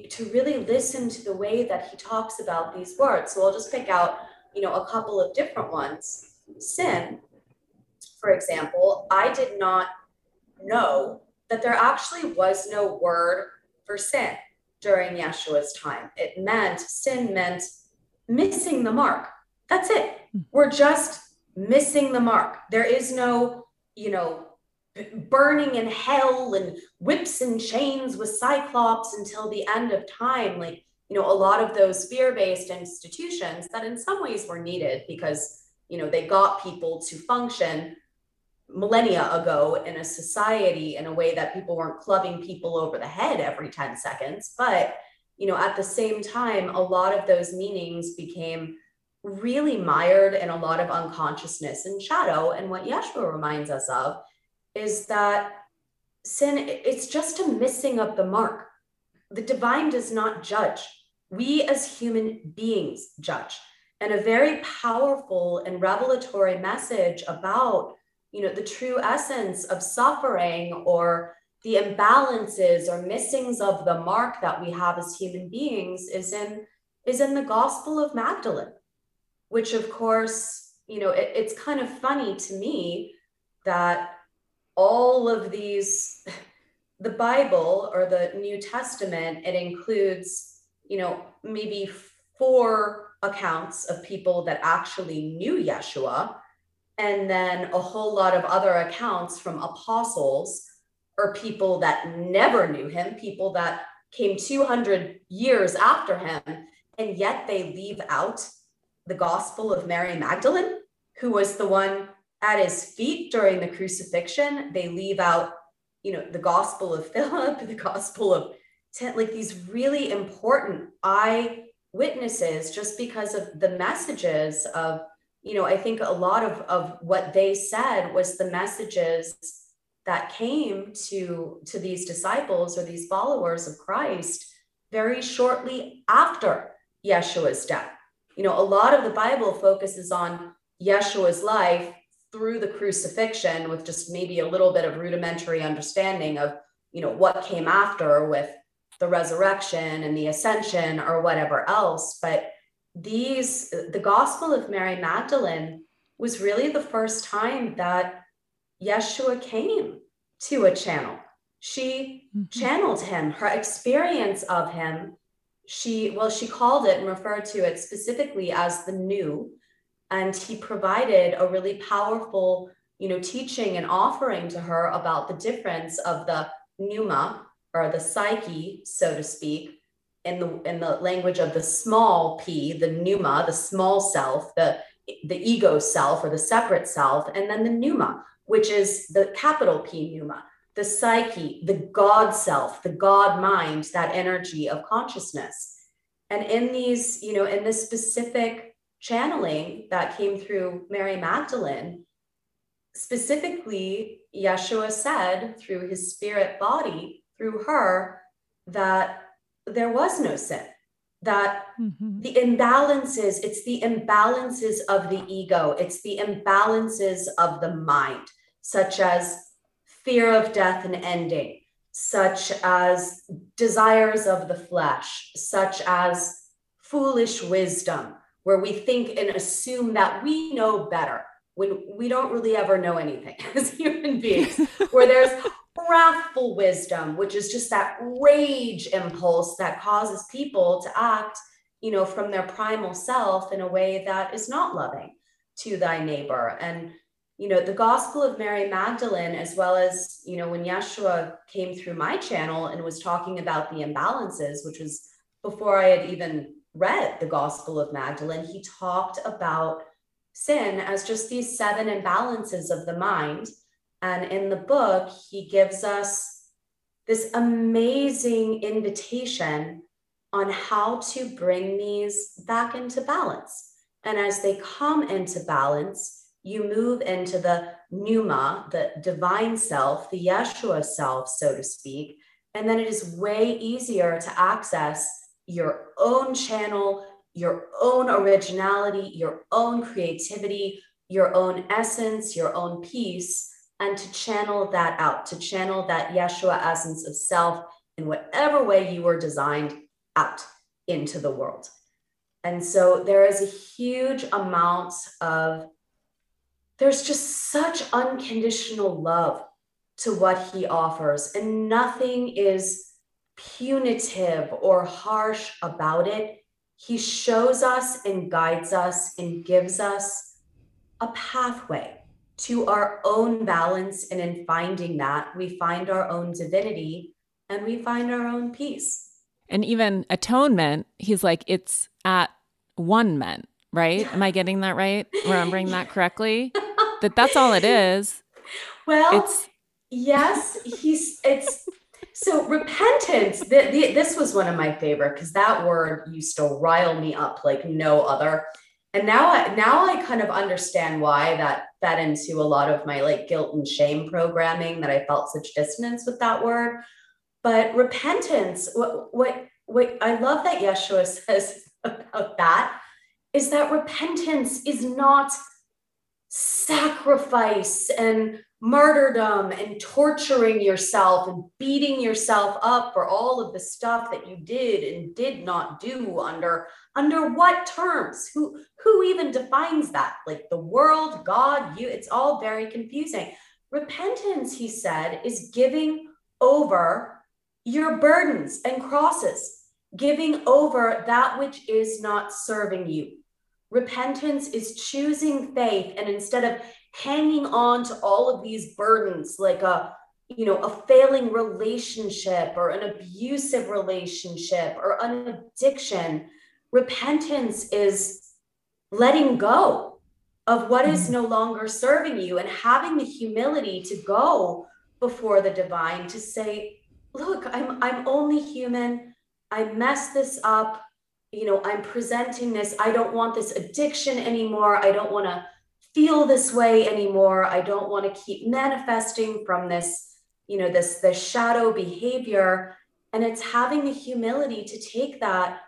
to really listen to the way that he talks about these words. So I'll just pick out, you know, a couple of different ones. Sin, for example, I did not know that there actually was no word for sin during Yeshua's time. It meant sin meant missing the mark. That's it. Hmm. We're just missing the mark. There is no, you know, burning in hell and whips and chains with cyclops until the end of time. Like, you know, a lot of those fear based institutions that in some ways were needed because, you know, they got people to function millennia ago in a society in a way that people weren't clubbing people over the head every 10 seconds. But you know at the same time a lot of those meanings became really mired in a lot of unconsciousness and shadow. And what yeshua reminds us of is that sin it's just a missing of the mark. The divine does not judge. We as human beings judge. And a very powerful and revelatory message about you know the true essence of suffering or the imbalances or missings of the mark that we have as human beings is in is in the gospel of magdalene which of course you know it, it's kind of funny to me that all of these the bible or the new testament it includes you know maybe four accounts of people that actually knew yeshua and then a whole lot of other accounts from apostles or people that never knew him, people that came 200 years after him, and yet they leave out the gospel of Mary Magdalene, who was the one at his feet during the crucifixion. They leave out, you know, the gospel of Philip, the gospel of like these really important eyewitnesses just because of the messages of you know, I think a lot of, of what they said was the messages that came to, to these disciples or these followers of Christ very shortly after Yeshua's death. You know, a lot of the Bible focuses on Yeshua's life through the crucifixion with just maybe a little bit of rudimentary understanding of, you know, what came after with the resurrection and the ascension or whatever else. But these the gospel of mary magdalene was really the first time that yeshua came to a channel she mm-hmm. channeled him her experience of him she well she called it and referred to it specifically as the new and he provided a really powerful you know teaching and offering to her about the difference of the pneuma or the psyche so to speak in the in the language of the small p, the pneuma, the small self, the the ego self or the separate self, and then the pneuma, which is the capital P pneuma, the psyche, the God self, the God mind, that energy of consciousness. And in these, you know, in this specific channeling that came through Mary Magdalene, specifically, Yeshua said through his spirit body, through her, that there was no sin. That mm-hmm. the imbalances it's the imbalances of the ego. It's the imbalances of the mind such as fear of death and ending such as desires of the flesh such as foolish wisdom where we think and assume that we know better when we don't really ever know anything as human beings. Where there's wrathful wisdom, which is just that rage impulse that causes people to act, you know, from their primal self in a way that is not loving to thy neighbor. And, you know, the Gospel of Mary Magdalene, as well as, you know, when Yeshua came through my channel and was talking about the imbalances, which was before I had even read the Gospel of Magdalene, he talked about sin as just these seven imbalances of the mind. And in the book, he gives us this amazing invitation on how to bring these back into balance. And as they come into balance, you move into the pneuma, the divine self, the Yeshua self, so to speak. And then it is way easier to access your own channel, your own originality, your own creativity, your own essence, your own peace, and to channel that out, to channel that Yeshua essence of self in whatever way you were designed out into the world. And so there is a huge amount of, there's just such unconditional love to what he offers, and nothing is punitive or harsh about it. He shows us and guides us and gives us a pathway to our own balance. And in finding that, we find our own divinity and we find our own peace. And even atonement, he's like, it's at one meant, right? Am I getting that right? Remembering that correctly? that that's all it is. Well, it's yes, he's it's so repentance, the, the, this was one of my favorite because that word used to rile me up like no other. And now I now I kind of understand why that fed into a lot of my like guilt and shame programming that I felt such dissonance with that word. But repentance, what what what I love that Yeshua says about that is that repentance is not sacrifice and martyrdom and torturing yourself and beating yourself up for all of the stuff that you did and did not do under under what terms? Who who even defines that? Like the world god you it's all very confusing. Repentance he said is giving over your burdens and crosses giving over that which is not serving you. Repentance is choosing faith and instead of hanging on to all of these burdens like a you know a failing relationship or an abusive relationship or an addiction repentance is letting go of what is mm-hmm. no longer serving you and having the humility to go before the divine to say look i'm i'm only human. I messed this up. You know i'm presenting this. I don't want this addiction anymore. I don't want to feel this way anymore. I don't want to keep manifesting from this you know this this shadow behavior. And it's having the humility to take that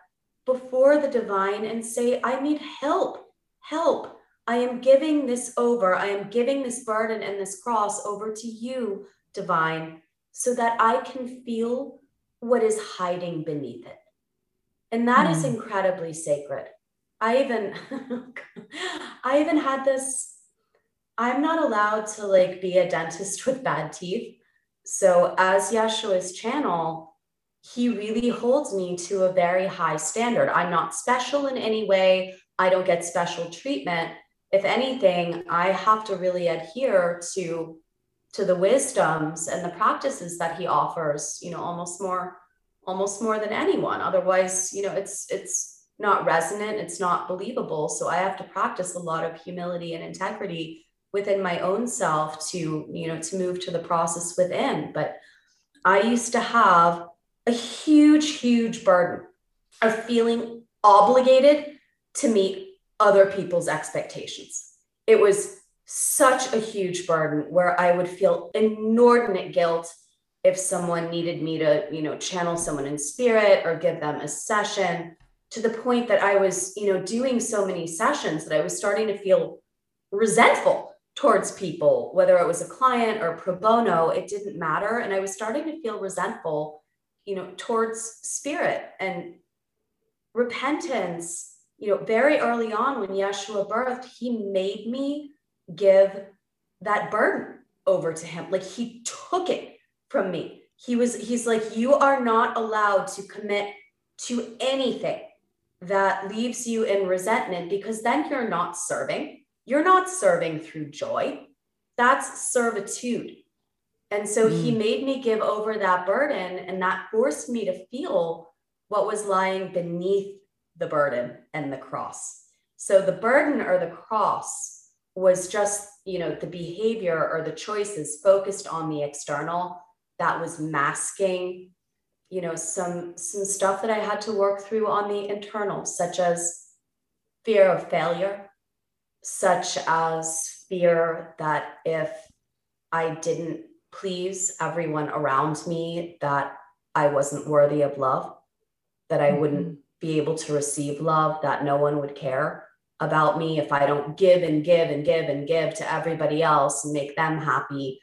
before the divine and say i need help. Help. I am giving this over. I am giving this burden and this cross over to you divine so that i can feel what is hiding beneath it. And that mm. is hmm. incredibly sacred I even I even had this I'm not allowed to like be a dentist with bad teeth. So as Yeshua's channel, he really holds me to a very high standard. I'm not special in any way. I don't get special treatment. If anything, I have to really adhere to to the wisdoms and the practices that he offers, you know, almost more almost more than anyone. Otherwise, you know, it's it's not resonant, it's not believable. So I have to practice a lot of humility and integrity within my own self to, you know, to move to the process within. But I used to have a huge, huge burden of feeling obligated to meet other people's expectations. It was such a huge burden where I would feel inordinate guilt if someone needed me to, you know, channel someone in spirit or give them a session to the point that I was, you know, doing so many sessions that I was starting to feel resentful towards people, whether it was a client or pro bono, it didn't matter. And I was starting to feel resentful, you know, towards spirit and repentance. You know, very early on when Yeshua birthed, he made me give that burden over to him. Like he took it from me. He was, he's like, you are not allowed to commit to anything that leaves you in resentment because then you're not serving. You're not serving through joy. That's servitude. And so mm. he made me give over that burden, and that forced me to feel what was lying beneath the burden and the cross. So the burden or the cross was just, you know, the behavior or the choices focused on the external that was masking, you know, some some stuff that I had to work through on the internal, such as fear of failure, such as fear that if I didn't please everyone around me that I wasn't worthy of love, that I wouldn't mm-hmm. be able to receive love, that no one would care about me if I don't give and give and give and give to everybody else and make them happy,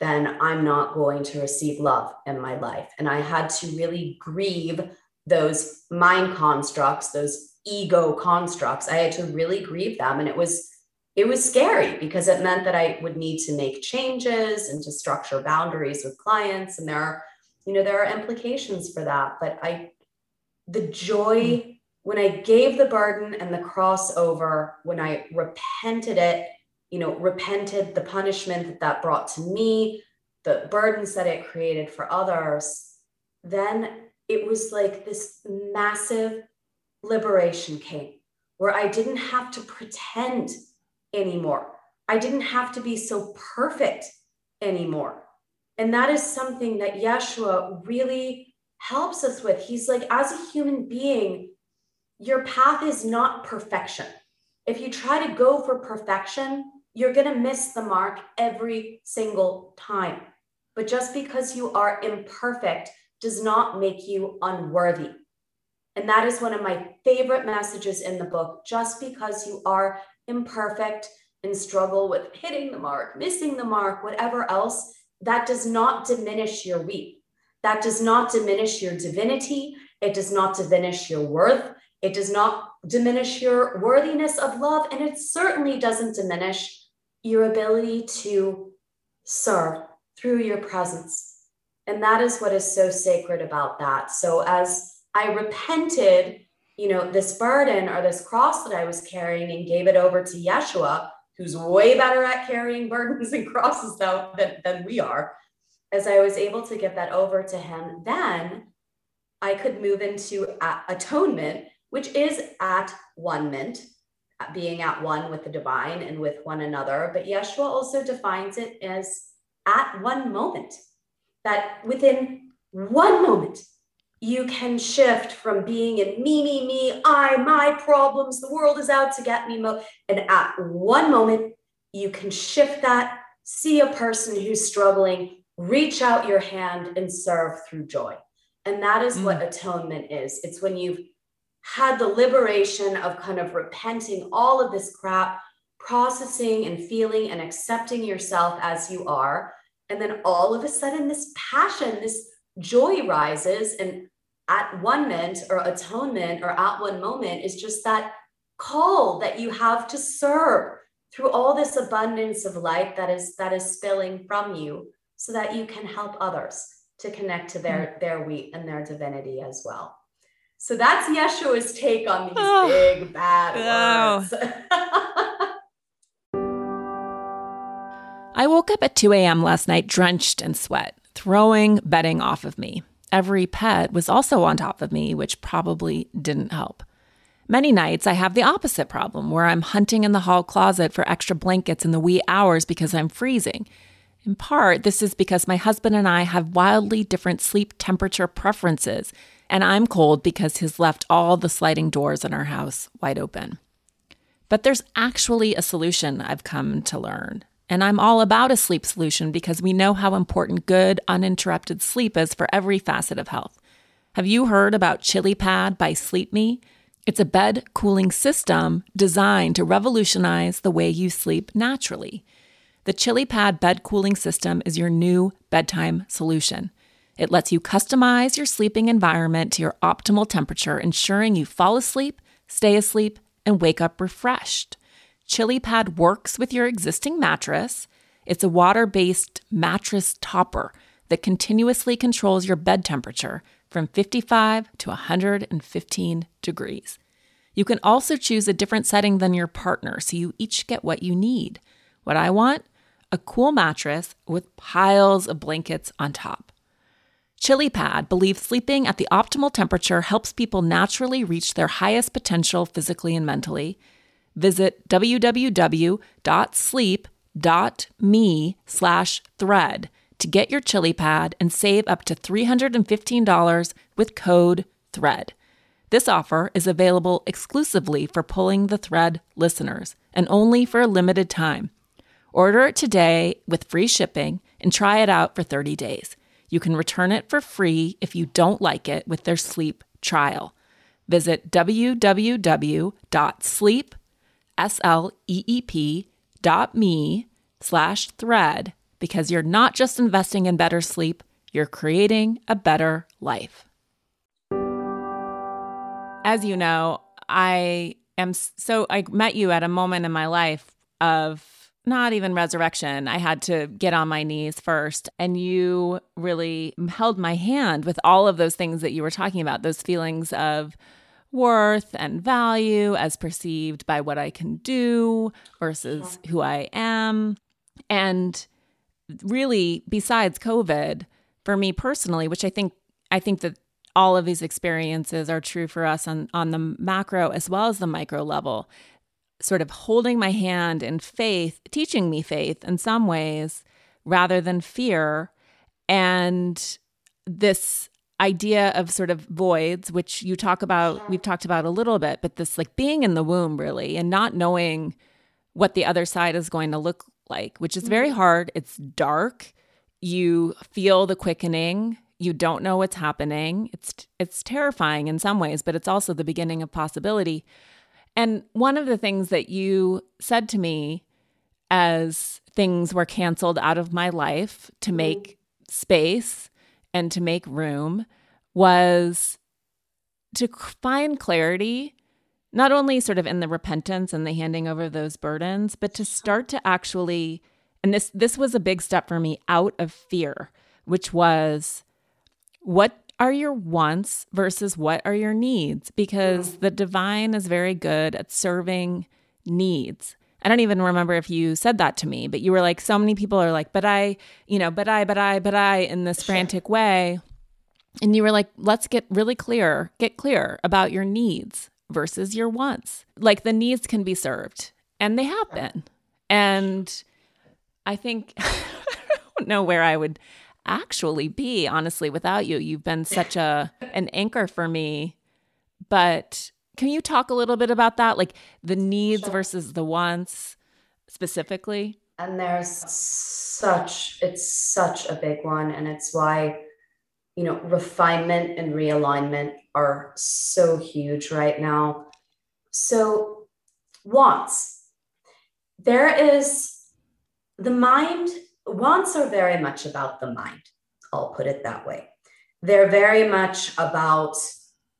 then I'm not going to receive love in my life. And I had to really grieve those mind constructs, those ego constructs. I had to really grieve them. And it was it was scary because it meant that I would need to make changes and to structure boundaries with clients. And there are, you know, there are implications for that. But I, the joy hmm. when I gave the burden and the crossover, when I repented it, you know, repented the punishment that that brought to me, the burdens that it created for others, then it was like this massive liberation came where I didn't have to pretend anymore. I didn't have to be so perfect anymore. And that is something that Yeshua really helps us with. He's like, as a human being, your path is not perfection. If you try to go for perfection, you're going to miss the mark every single time. But just because you are imperfect does not make you unworthy. And that is one of my favorite messages in the book. Just because you are imperfect and struggle with hitting the mark, missing the mark, whatever else, that does not diminish your weep. That does not diminish your divinity. It does not diminish your worth. It does not diminish your worthiness of love. And it certainly doesn't diminish your ability to serve through your presence. And that is what is so sacred about that. So as I repented you know, this burden or this cross that I was carrying and gave it over to Yeshua, who's way better at carrying burdens and crosses though, than, than we are. As I was able to give that over to him, then I could move into atonement, which is at one mint, being at one with the divine and with one another. But Yeshua also defines it as at one moment, that within one moment, you can shift from being in me, me, me, I, my problems, the world is out to get me. Mo- and at one moment, you can shift that, see a person who's struggling, reach out your hand and serve through joy. And that is mm. what atonement is. It's when you've had the liberation of kind of repenting all of this crap, processing and feeling and accepting yourself as you are. And then all of a sudden, this passion, this joy rises and at one moment or atonement or at one moment is just that call that you have to serve through all this abundance of light that is that is spilling from you so that you can help others to connect to their mm. their wheat and their divinity as well so that's yeshua's take on these oh, big bad words I woke up at 2 a.m. last night drenched in sweat, throwing bedding off of me. Every pet was also on top of me, which probably didn't help. Many nights I have the opposite problem where I'm hunting in the hall closet for extra blankets in the wee hours because I'm freezing. In part, this is because my husband and I have wildly different sleep temperature preferences, and I'm cold because he's left all the sliding doors in our house wide open. But there's actually a solution I've come to learn. And I'm all about a sleep solution because we know how important good, uninterrupted sleep is for every facet of health. Have you heard about ChiliPad by SleepMe? It's a bed cooling system designed to revolutionize the way you sleep naturally. The ChiliPad bed cooling system is your new bedtime solution. It lets you customize your sleeping environment to your optimal temperature, ensuring you fall asleep, stay asleep, and wake up refreshed. ChiliPad works with your existing mattress. It's a water based mattress topper that continuously controls your bed temperature from 55 to 115 degrees. You can also choose a different setting than your partner so you each get what you need. What I want? A cool mattress with piles of blankets on top. ChiliPad believes sleeping at the optimal temperature helps people naturally reach their highest potential physically and mentally. Visit www.sleep.me slash thread to get your ChiliPad and save up to $315 with code THREAD. This offer is available exclusively for Pulling the Thread listeners and only for a limited time. Order it today with free shipping and try it out for 30 days. You can return it for free if you don't like it with their sleep trial. Visit www.sleep.me slash thread because you're not just investing in better sleep, you're creating a better life. As you know, I am so, I met you at a moment in my life of not even resurrection. I had to get on my knees first. And you really held my hand with all of those things that you were talking about, those feelings of worth and value as perceived by what I can do versus who I am. And really, besides COVID, for me personally, which I think I think that all of these experiences are true for us on, on the macro as well as the micro level sort of holding my hand in faith, teaching me faith in some ways rather than fear. And this idea of sort of voids, which you talk about, we've talked about a little bit, but this like being in the womb really and not knowing what the other side is going to look like, which is very mm-hmm. hard. It's dark. You feel the quickening. You don't know what's happening. It's it's terrifying in some ways, but it's also the beginning of possibility. And one of the things that you said to me as things were canceled out of my life to mm-hmm. make space and to make room was to find clarity not only sort of in the repentance and the handing over those burdens but to start to actually and this this was a big step for me out of fear which was what are your wants versus what are your needs? Because the divine is very good at serving needs. I don't even remember if you said that to me, but you were like, so many people are like, but I, you know, but I, but I, but I, in this frantic way. And you were like, let's get really clear, get clear about your needs versus your wants. Like the needs can be served, and they have been. And I think, I don't know where I would actually be honestly without you. You've been such a an anchor for me. But can you talk a little bit about that? Like the needs sure. versus the wants specifically? And there's such it's such a big one. And it's why you know refinement and realignment are so huge right now. So wants. There is the mind wants are very much about the mind. I'll put it that way. They're very much about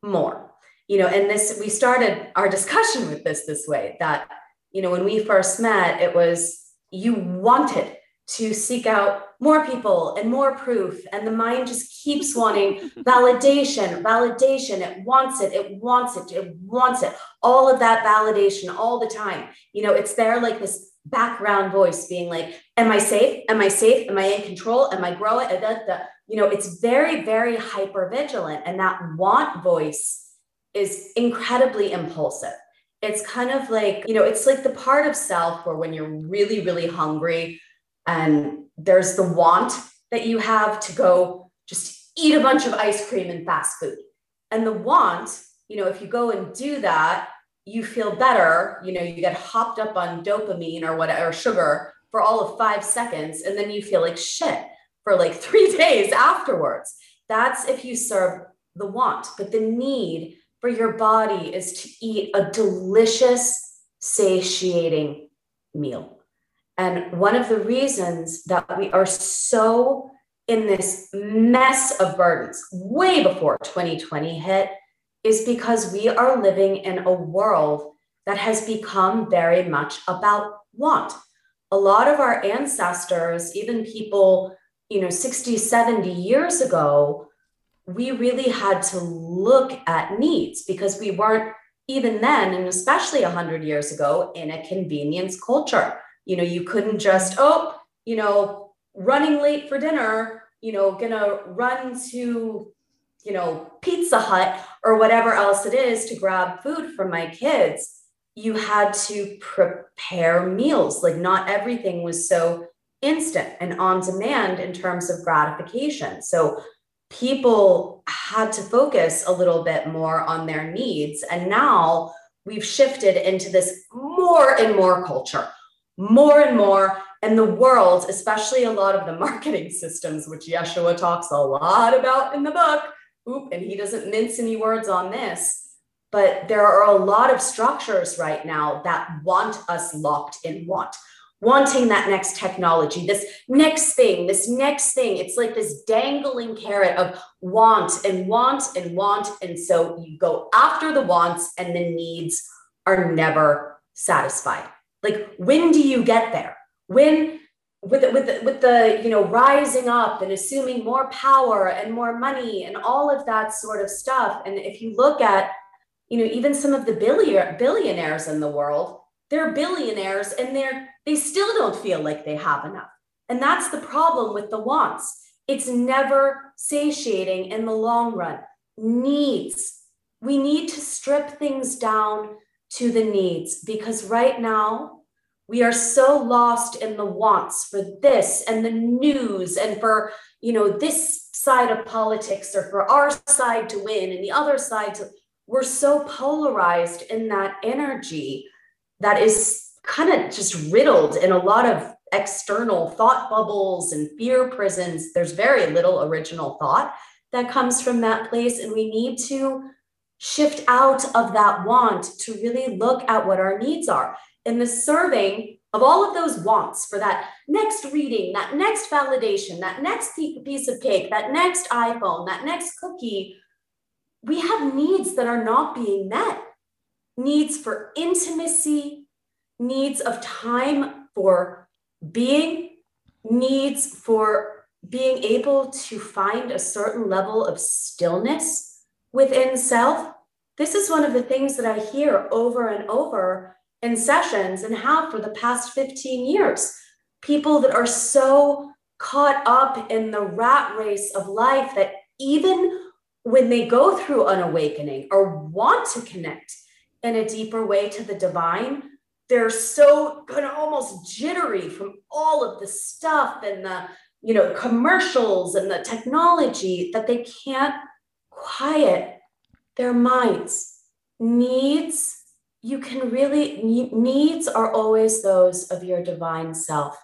more. You know, and this, we started our discussion with this this way that, you know, when we first met, it was you wanted to seek out more people and more proof. And the mind just keeps wanting validation, validation. It wants it, it wants it, it wants it. All of that validation all the time. You know, it's there like this background voice being like, Am I safe? Am I safe? Am I in control? Am I growing? You know, it's very, very hyper vigilant. And that want voice is incredibly impulsive. It's kind of like, you know, it's like the part of self where when you're really, really hungry and there's the want that you have to go just eat a bunch of ice cream and fast food. And the want, you know, if you go and do that, you feel better, you know, you get hopped up on dopamine or whatever, sugar for all of five seconds, and then you feel like shit for like three days afterwards. That's if you serve the want, but the need for your body is to eat a delicious, satiating meal. And one of the reasons that we are so in this mess of burdens way before 2020 hit is because we are living in a world that has become very much about want. A lot of our ancestors, even people you know, 60, 70 years ago, we really had to look at needs because we weren't even then, and especially 100 years ago, in a convenience culture. You know, you couldn't just, oh, you know, running late for dinner, you know, gonna run to, you know, Pizza Hut or whatever else it is to grab food for my kids. You had to prepare meals. Like, not everything was so instant and on demand in terms of gratification. So, people had to focus a little bit more on their needs. And now we've shifted into this more and more culture, more and more. And the world, especially a lot of the marketing systems, which Yeshua talks a lot about in the book, oop, and he doesn't mince any words on this. But there are a lot of structures right now that want us locked in want wanting that next technology, this next thing, this next thing. It's like this dangling carrot of want and want and want. And so you go after the wants and the needs are never satisfied. Like, when do you get there? When with the, with the, with the you know rising up and assuming more power and more money and all of that sort of stuff and if you look at you know even some of the billion, billionaires in the world they're billionaires and they're they still don't feel like they have enough. And that's the problem with the wants. It's never satiating in the long run. Needs. We need to strip things down to the needs because right now we are so lost in the wants for this and the news and for you know this side of politics or for our side to win and the other side to we're so polarized in that energy that is kind of just riddled in a lot of external thought bubbles and fear prisons. There's very little original thought that comes from that place. And we need to shift out of that want to really look at what our needs are. In the serving of all of those wants for that next reading, that next validation, that next piece of cake, that next iPhone, that next cookie, we have needs that are not being met. Needs for intimacy, needs of time for being, needs for being able to find a certain level of stillness within self. This is one of the things that I hear over and over in sessions and have for the past 15 years. People that are so caught up in the rat race of life that even when they go through an awakening or want to connect in a deeper way to the divine, they're so kind of almost jittery from all of the stuff and the you know commercials and the technology that they can't quiet their minds needs you can really needs are always those of your divine self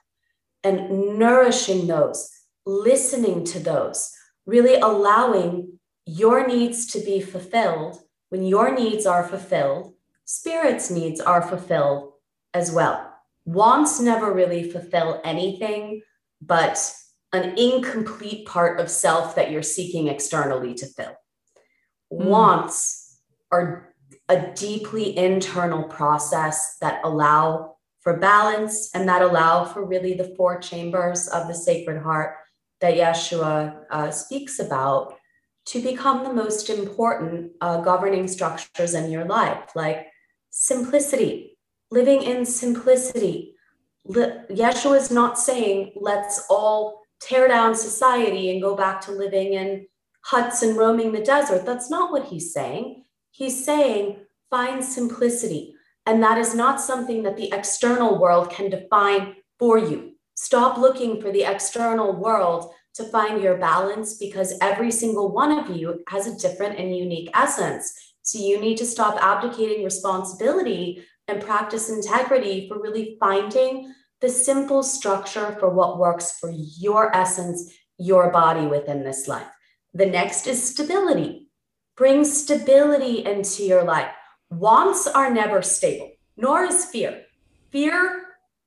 and nourishing those listening to those really allowing your needs to be fulfilled when your needs are fulfilled spirit's needs are fulfilled as well. Wants never really fulfill anything but an incomplete part of self that you're seeking externally to fill. Mm. Wants are a deeply internal process that allow for balance and that allow for really the four chambers of the Sacred Heart that Yeshua uh, speaks about to become the most important uh, governing structures in your life, like simplicity, living in simplicity. Yeshua is not saying, let's all tear down society and go back to living in huts and roaming the desert. That's not what he's saying. He's saying, find simplicity. And that is not something that the external world can define for you. Stop looking for the external world to find your balance because every single one of you has a different and unique essence. So you need to stop abdicating responsibility and practice integrity for really finding the simple structure for what works for your essence, your body within this life. The next is stability. Bring stability into your life. Wants are never stable, nor is fear. Fear,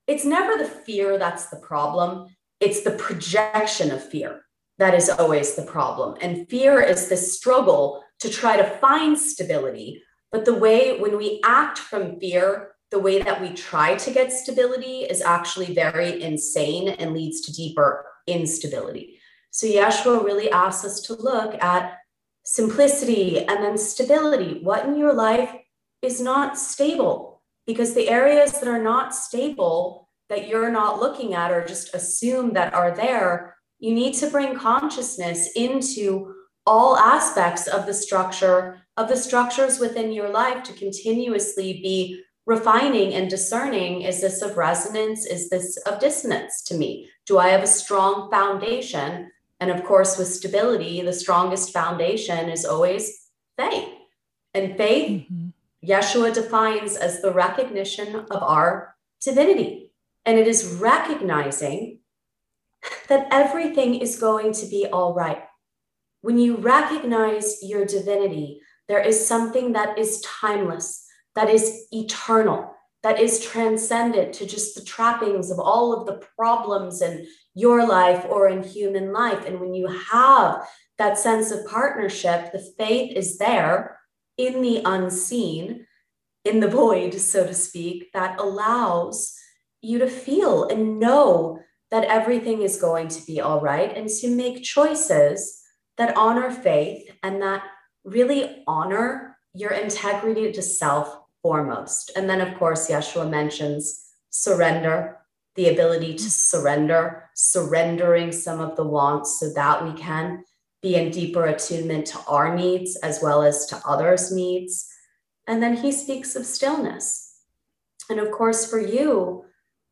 it's never the fear that's the problem, it's the projection of fear that is always the problem. And fear is the struggle to try to find stability but the way when we act from fear, the way that we try to get stability is actually very insane and leads to deeper instability. So Yeshua really asks us to look at simplicity and then stability. What in your life is not stable? Because the areas that are not stable that you're not looking at or just assume that are there, you need to bring consciousness into all aspects of the structure of the structures within your life to continuously be refining and discerning is this of resonance is this of dissonance to me do i have a strong foundation and of course with stability the strongest foundation is always faith. And faith mm-hmm. yeshua defines as the recognition of our divinity. And it is recognizing that everything is going to be all right. When you recognize your divinity, there is something that is timeless, that is eternal, that is transcendent to just the trappings of all of the problems in your life or in human life. And when you have that sense of partnership, the faith is there in the unseen, in the void, so to speak, that allows you to feel and know that everything is going to be all right and to make choices that honor faith and that really honor your integrity to self foremost. And then, of course, Yeshua mentions surrender, the ability to surrender, surrendering some of the wants so that we can be in deeper attunement to our needs as well as to others' needs. And then he speaks of stillness. And of course, for you,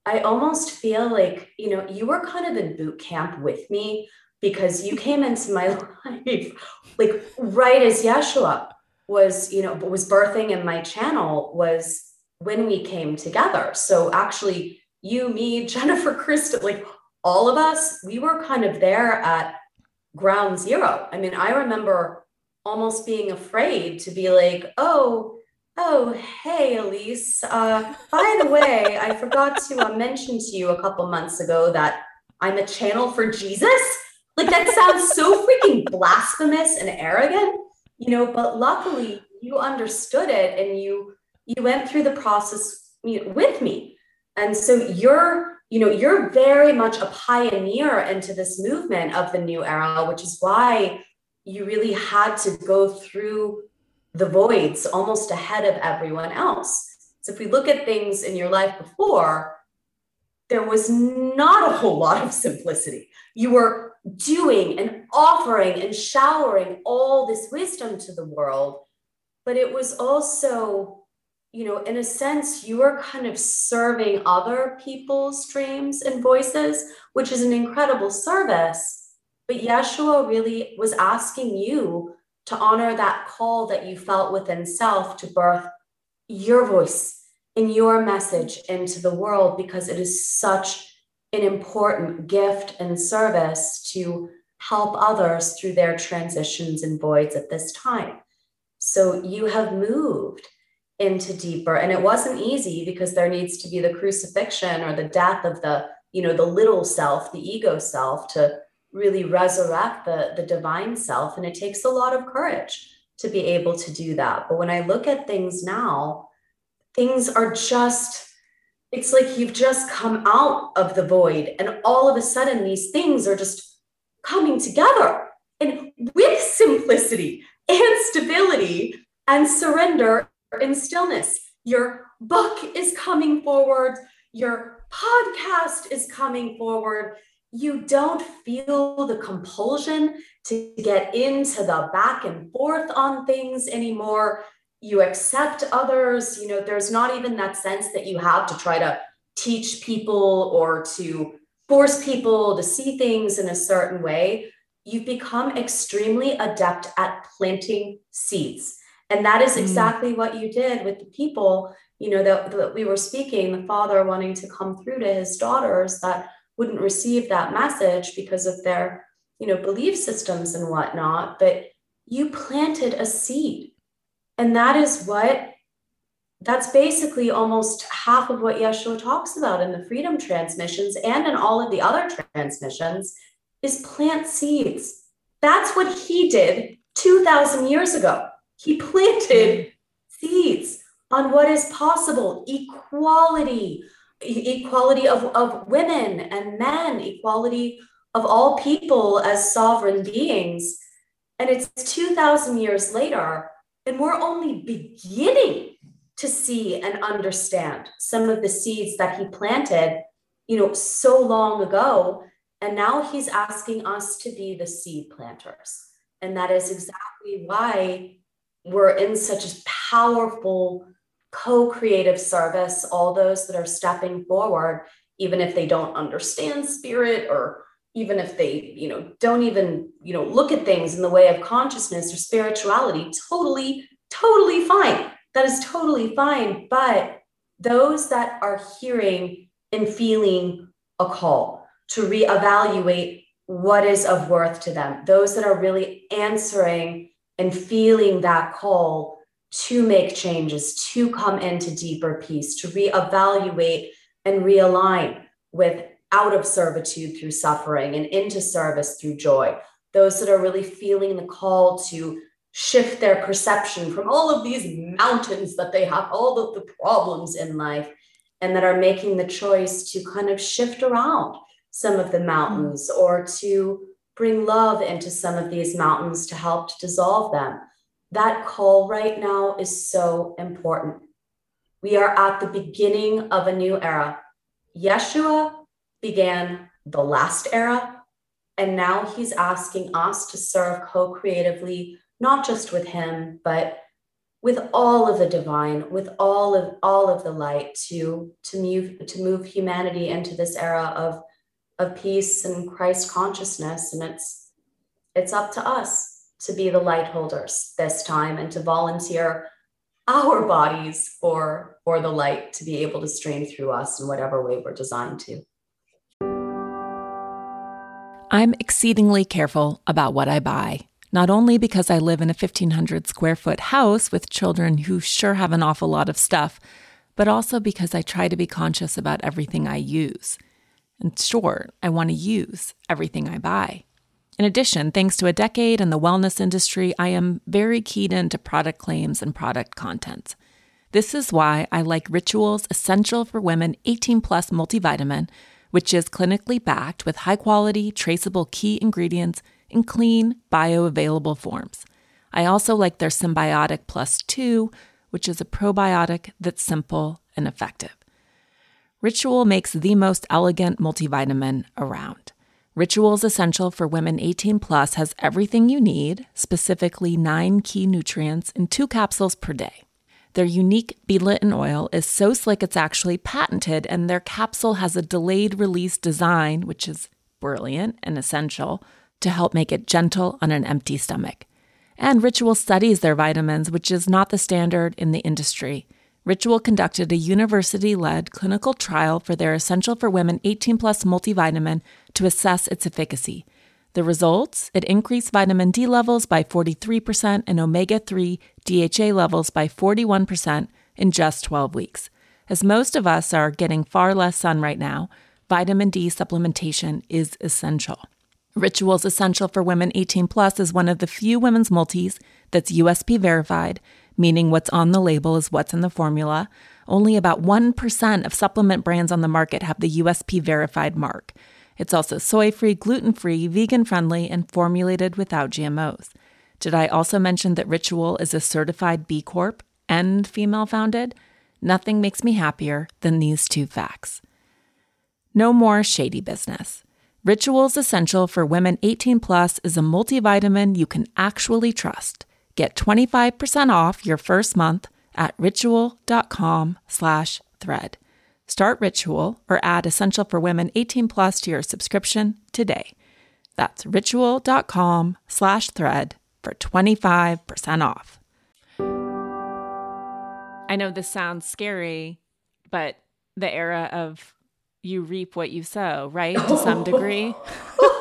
I almost feel like, you know, you were kind of in boot camp with me because you came into my life like right as Yeshua was, you know, was birthing in my channel was when we came together. So actually, you, me, Jennifer, Krista, like all of us, we were kind of there at ground zero. I mean, I remember almost being afraid to be like, oh, oh, hey, Elise. Uh, by the way, I forgot to uh, mention to you a couple months ago that I'm a channel for Jesus. Like that sounds so freaking blasphemous and arrogant, you know, but luckily you understood it and you you went through the process with me. And so you're, you know, you're very much a pioneer into this movement of the new era, which is why you really had to go through the voids almost ahead of everyone else. So if we look at things in your life before, there was not a whole lot of simplicity. You were doing and offering and showering all this wisdom to the world. But it was also, you know, in a sense, you are kind of serving other people's dreams and voices, which is an incredible service. But Yeshua really was asking you to honor that call that you felt within self to birth your voice and your message into the world because it is such an important gift and service to help others through their transitions and voids at this time. So you have moved into deeper. And it wasn't easy because there needs to be the crucifixion or the death of the you know the little self the ego self to really resurrect the the divine self. And it takes a lot of courage to be able to do that. But when i look at things now things are just it's like you've just come out of the void and all of a sudden these things are just coming together and with simplicity and stability and surrender and stillness. Your book is coming forward. Your podcast is coming forward. You don't feel the compulsion to get into the back and forth on things anymore. You accept others. You know there's not even that sense that you have to try to teach people or to force people to see things in a certain way. You've become extremely adept at planting seeds and that is mm. exactly mm. what you did with the people you know that, that we were speaking the father wanting to come through to his daughters that wouldn't receive that message because of their you know belief systems and whatnot but you planted a seed and that is what, that's basically almost half of what Yeshua talks about in the freedom transmissions and in all of the other transmissions is plant seeds. That's what he did 2,000 years ago. He planted seeds on what is possible equality, equality of, of women and men, equality of all people as sovereign beings. And it's 2,000 years later, and we're only beginning to see and understand some of the seeds that he planted, you know, so long ago. And now he's asking us to be the seed planters. And that is exactly why we're in such a powerful co creative service. All those that are stepping forward, even if they don't understand spirit or even if they you know don't even you know look at things in the way of consciousness or spirituality totally totally fine that is totally fine but those that are hearing and feeling a call to reevaluate what is of worth to them those that are really answering and feeling that call to make changes to come into deeper peace to reevaluate and realign with out of servitude through suffering and into service through joy. Those that are really feeling the call to shift their perception from all of these mountains that they have, all of the problems in life, and that are making the choice to kind of shift around some of the mm-hmm. mountains or to bring love into some of these mountains to help to dissolve them. That call right now is so important. We are at the beginning of a new era. Yeshua began the last era. And now he's asking us to serve co creatively, not just with him, but with all of the divine, with all of all of the light to, to move to move humanity into this era of, of peace and Christ consciousness. And it's it's up to us to be the light holders this time and to volunteer our bodies for for the light to be able to stream through us in whatever way we're designed to. I'm exceedingly careful about what I buy, not only because I live in a 1,500 square foot house with children who sure have an awful lot of stuff, but also because I try to be conscious about everything I use. And sure, I want to use everything I buy. In addition, thanks to a decade in the wellness industry, I am very keyed into product claims and product content. This is why I like Ritual's Essential for Women 18 Plus multivitamin which is clinically backed with high quality, traceable key ingredients in clean, bioavailable forms. I also like their Synbiotic Plus 2, which is a probiotic that's simple and effective. Ritual makes the most elegant multivitamin around. Ritual's Essential for Women 18 Plus has everything you need, specifically nine key nutrients in two capsules per day. Their unique beadlet oil is so slick it's actually patented, and their capsule has a delayed release design, which is brilliant and essential to help make it gentle on an empty stomach. And Ritual studies their vitamins, which is not the standard in the industry. Ritual conducted a university led clinical trial for their Essential for Women 18 Plus multivitamin to assess its efficacy. The results it increased vitamin D levels by 43% and omega 3 DHA levels by 41% in just 12 weeks. As most of us are getting far less sun right now, vitamin D supplementation is essential. Rituals Essential for Women 18 Plus is one of the few women's multis that's USP verified, meaning what's on the label is what's in the formula. Only about 1% of supplement brands on the market have the USP verified mark. It's also soy free, gluten free, vegan friendly, and formulated without GMOs. Did I also mention that Ritual is a certified B Corp and female founded? Nothing makes me happier than these two facts. No more shady business. Rituals Essential for Women 18 Plus is a multivitamin you can actually trust. Get 25% off your first month at ritual.com slash thread. Start Ritual or add Essential for Women 18 Plus to your subscription today. That's ritual.com slash thread for 25% off. I know this sounds scary, but the era of you reap what you sow, right? To some degree.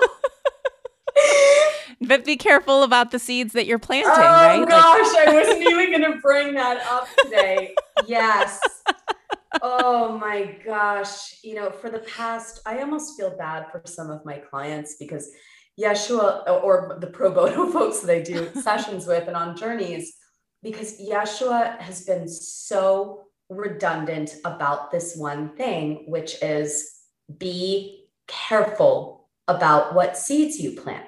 but be careful about the seeds that you're planting, oh, right? Oh gosh, like- I wasn't even going to bring that up today. Yes oh my gosh. You know, for the past, I almost feel bad for some of my clients because Yeshua or the pro bono folks that I do sessions with and on journeys, because Yeshua has been so redundant about this one thing, which is be careful about what seeds you plant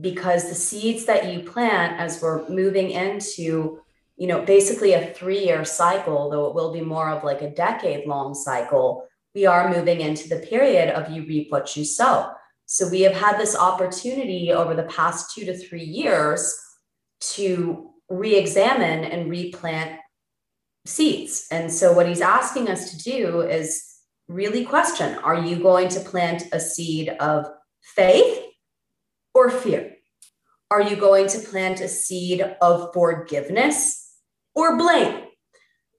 because the seeds that you plant as we're moving into you know basically a 3 year cycle though it will be more of like a decade long cycle we are moving into the period of you reap what you sow. So we have had this opportunity over the past 2 to 3 years to re-examine and replant seeds. And so what he's asking us to do is really question are you going to plant a seed of faith or fear? Are you going to plant a seed of forgiveness or blame?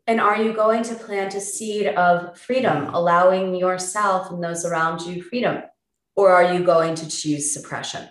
And are you going to plant a seed of freedom, allowing yourself and those around you freedom? Or are you going to choose suppression?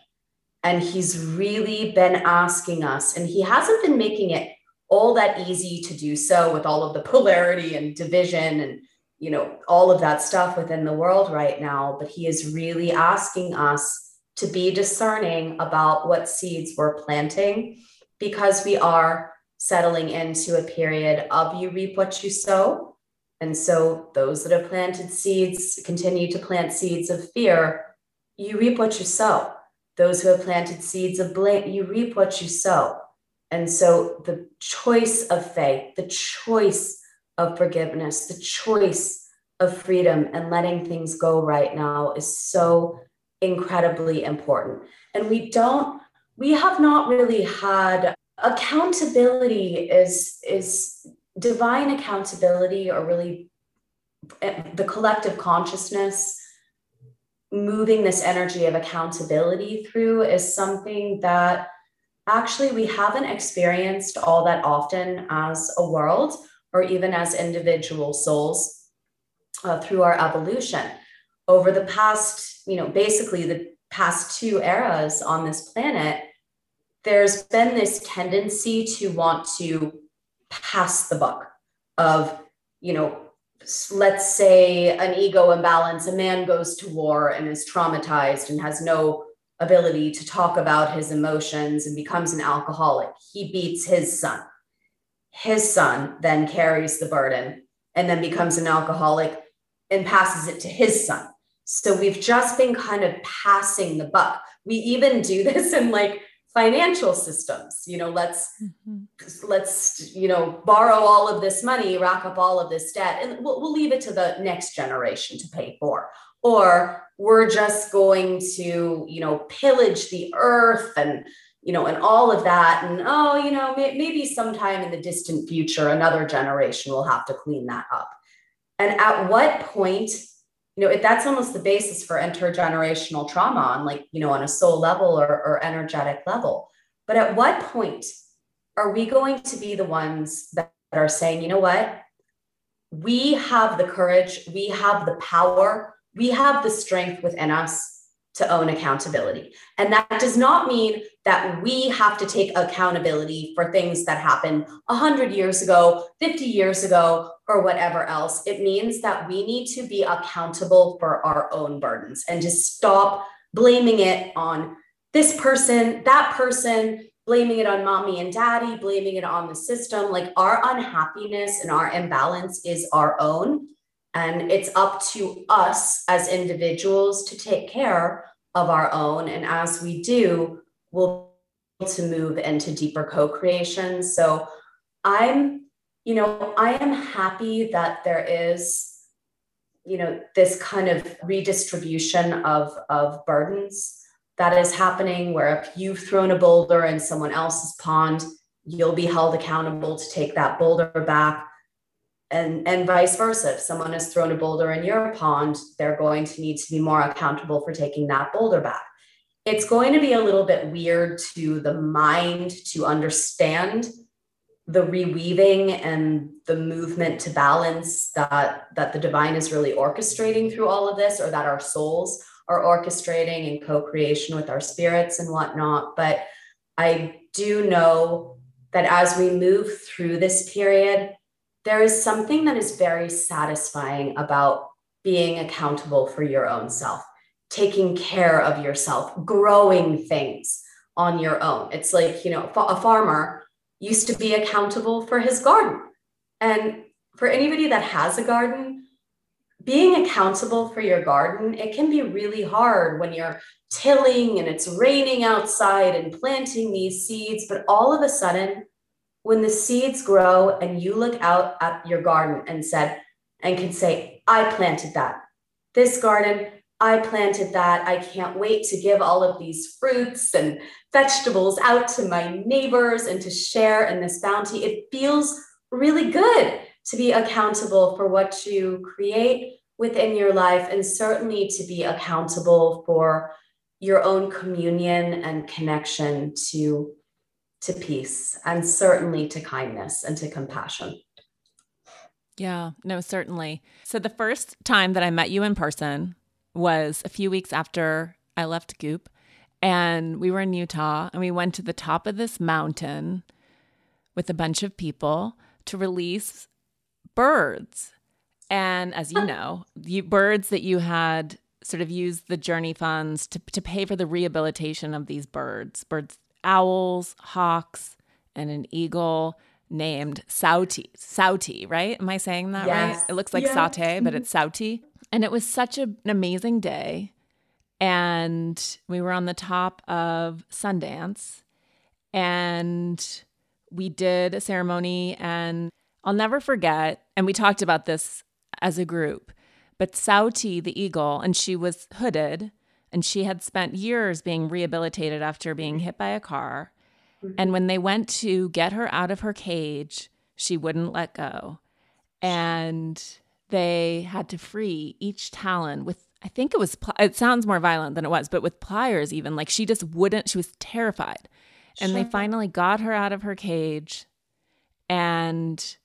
And he's really been asking us, and he hasn't been making it all that easy to do so with all of the polarity and division and you know all of that stuff within the world right now but he is really asking us to be discerning about what seeds we're planting because we are settling into a period of you reap what you sow. And so those that have planted seeds continue to plant seeds of fear you reap what you sow. Those who have planted seeds of blame you reap what you sow. And so the choice of faith the choice of forgiveness, the choice of freedom and letting things go right now is so incredibly important. And we don't, we have not really had accountability is is divine accountability or really eh, the collective consciousness moving this energy of accountability through is something that actually we haven't experienced all that often as a world or even as individual souls uh, through our evolution. Over the past, you know, basically the past two eras on this planet, there's been this tendency to want to pass the buck of, you know, let's say an ego imbalance, a man goes to war and is traumatized and has no ability to talk about his emotions and becomes an alcoholic. He beats his son his son then carries the burden and then becomes an alcoholic and passes it to his son. So we've just been kind of passing the buck. We even do this in like financial systems. You know, let's mm-hmm. let's you know borrow all of this money, rack up all of this debt, and we'll, we'll leave it to the next generation to pay for. Or we're just going to you know pillage the earth and you know, and all of that. And oh, you know, may, maybe sometime in the distant future, another generation will have to clean that up. And at what point, you know, that's almost the basis for intergenerational trauma on like, you know, on a soul level or, or energetic level. But at what point are we going to be the ones that are saying, you know what? We have the courage, we have the power, we have the strength within us to own accountability. And that does not mean that we have to take accountability for things that happened 100 years ago, 50 years ago, or whatever else. It means that we need to be accountable for our own burdens and to stop blaming it on this person, that person, blaming it on mommy and daddy, blaming it on the system. Like our unhappiness and our imbalance is our own. And it's up to us as individuals to take care of our own. And as we do, we'll to move into deeper co-creation. So I'm, you know, I am happy that there is, you know, this kind of redistribution of, of burdens that is happening where if you've thrown a boulder in someone else's pond, you'll be held accountable to take that boulder back and and vice versa if someone has thrown a boulder in your pond they're going to need to be more accountable for taking that boulder back it's going to be a little bit weird to the mind to understand the reweaving and the movement to balance that that the divine is really orchestrating through all of this or that our souls are orchestrating in co-creation with our spirits and whatnot. But i do know that as we move through this period there is something that is very satisfying about being accountable for your own self, taking care of yourself, growing things on your own. It's like, you know, a farmer used to be accountable for his garden. And for anybody that has a garden, being accountable for your garden, it can be really hard when you're tilling and it's raining outside and planting these seeds. But all of a sudden, when the seeds grow and you look out at your garden and said, and can say, I planted that. This garden, I planted that. I can't wait to give all of these fruits and vegetables out to my neighbors and to share in this bounty. It feels really good to be accountable for what you create within your life and certainly to be accountable for your own communion and connection to to peace and certainly to kindness and to compassion yeah no certainly so the first time that i met you in person was a few weeks after i left goop and we were in utah and we went to the top of this mountain with a bunch of people to release birds. And as you know, you, birds that you had sort of used the journey funds to, to pay for the rehabilitation of these birds birds, owls, hawks, and an eagle named Sauti. Sauti, right? Am I saying that yes. right? It looks like saute, but mm-hmm. it's Sauti. And it was such a, an amazing day. And we were on the top of Sundance and we did a ceremony and I'll never forget, and we talked about this as a group, but Sauti, the eagle, and she was hooded and she had spent years being rehabilitated after being hit by a car. Mm-hmm. And when they went to get her out of her cage, she wouldn't let go. And they had to free each talon with, I think it was, it sounds more violent than it was, but with pliers, even. Like she just wouldn't, she was terrified. And sure. they finally got her out of her cage and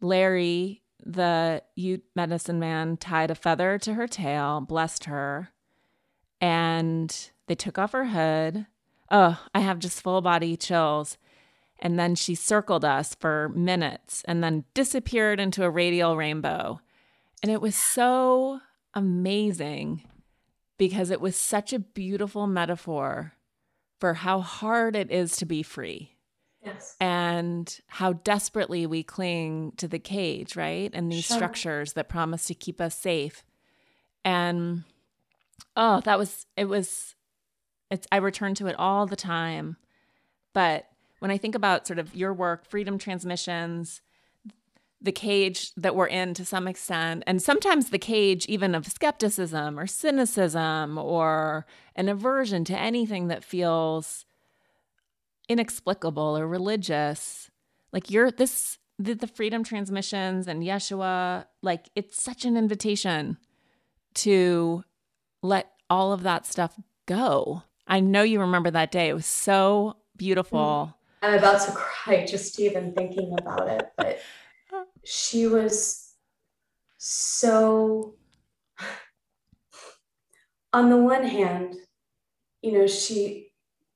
Larry, the Ute medicine man, tied a feather to her tail, blessed her, and they took off her hood. Oh, I have just full body chills. And then she circled us for minutes and then disappeared into a radial rainbow. And it was so amazing because it was such a beautiful metaphor for how hard it is to be free. Yes. And how desperately we cling to the cage, right? And these sure. structures that promise to keep us safe. And oh, that was, it was, it's, I return to it all the time. But when I think about sort of your work, Freedom Transmissions, the cage that we're in to some extent, and sometimes the cage even of skepticism or cynicism or an aversion to anything that feels inexplicable or religious. Like you're this the, the freedom transmissions and Yeshua, like it's such an invitation to let all of that stuff go. I know you remember that day. It was so beautiful. Mm. I'm about to cry just even thinking about it, but she was so on the one hand, you know, she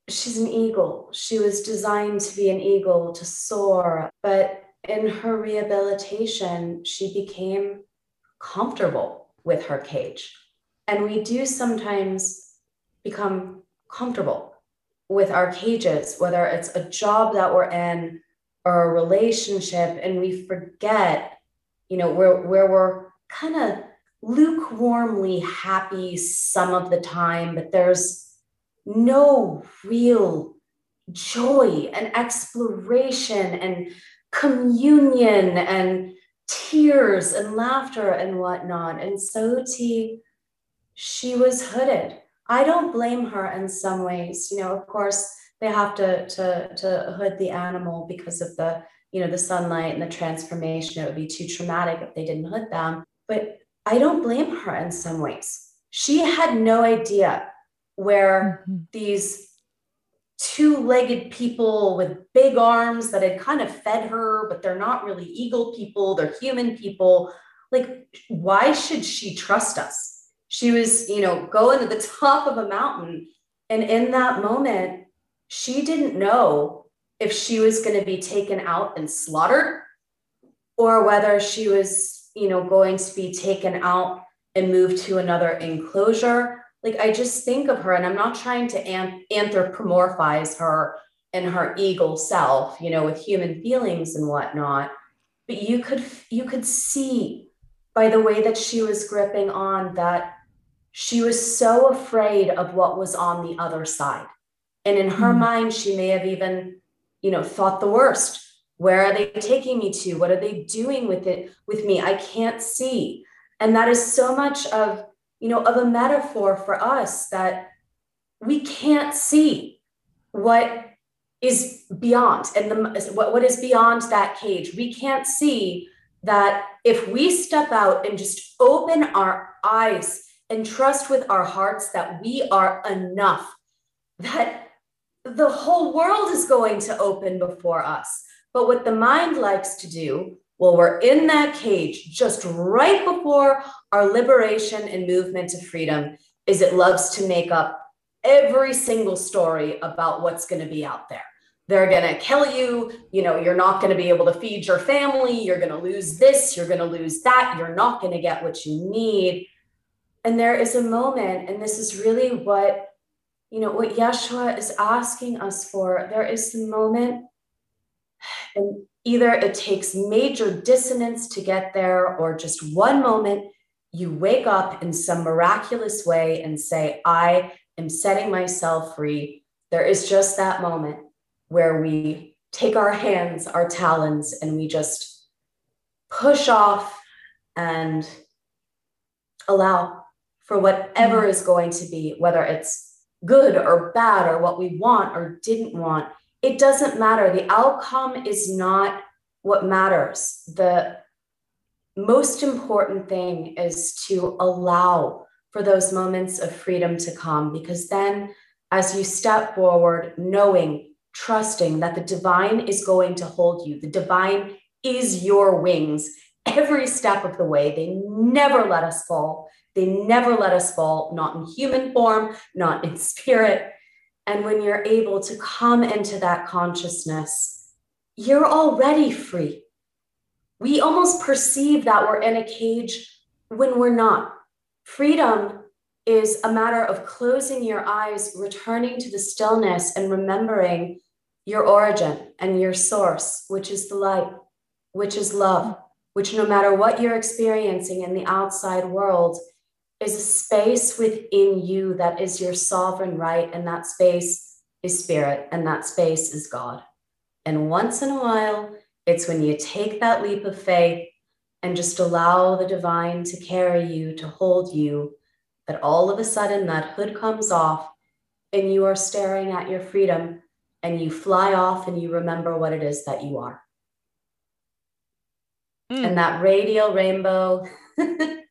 she's an eagle. She was designed to be an eagle, to soar. But in her rehabilitation, she became comfortable with her cage. And we do sometimes become comfortable with our cages, whether it's a job that we're in or a relationship, and we forget, you know, where, where we're kind of lukewarmly happy some of the time, but there's no real joy and exploration and communion and tears and laughter and whatnot. And Sauti, she was hooded. I don't blame her in some ways. You know, of course, they have to, to, to hood the animal because of the, you know, the sunlight and the transformation. It would be too traumatic if they didn't hood them. But I don't blame her in some ways. She had no idea where mm-hmm. these two-legged people with big arms that had kind of fed her but they're not really eagle people they're human people like why should she trust us she was you know going to the top of a mountain and in that moment she didn't know if she was going to be taken out and slaughtered or whether she was you know going to be taken out and moved to another enclosure like I just think of her, and I'm not trying to anthropomorphize her and her eagle self, you know, with human feelings and whatnot. But you could you could see by the way that she was gripping on that she was so afraid of what was on the other side. And in her mm. mind, she may have even, you know, thought the worst. Where are they taking me to? What are they doing with it with me? I can't see. And that is so much of, you know, of a metaphor for us that we can't see what is beyond and the, what, what is beyond that cage. We can't see that if we step out and just open our eyes and trust with our hearts that we are enough, that the whole world is going to open before us. But what the mind likes to do, well, we're in that cage just right before our liberation and movement to freedom, is it loves to make up every single story about what's going to be out there. They're going to kill you. You know, you're not going to be able to feed your family. You're going to lose this. You're going to lose that. You're not going to get what you need. And there is a moment, and this is really what, you know, what Yeshua is asking us for. There is the moment, and either it takes major dissonance to get there, or just one moment you wake up in some miraculous way and say, I am setting myself free. There is just that moment where we take our hands, our talons, and we just push off and allow for whatever mm-hmm. is going to be, whether it's good or bad or what we want or didn't want. It doesn't matter. The outcome is not what matters. The most important thing is to allow for those moments of freedom to come because then as you step forward, knowing, trusting that the divine is going to hold you, the divine is your wings every step of the way. They never let us fall. They never let us fall, not in human form, not in spirit. And when you're able to come into that consciousness, you're already free. We almost perceive that we're in a cage when we're not. Freedom is a matter of closing your eyes, returning to the stillness, and remembering your origin and your source, which is the light, which is love, which no matter what you're experiencing in the outside world, is a space within you that is your sovereign right. And that space is spirit, and that space is God. And once in a while, it's when you take that leap of faith and just allow the divine to carry you, to hold you, that all of a sudden that hood comes off and you are staring at your freedom and you fly off and you remember what it is that you are. Mm. And that radial rainbow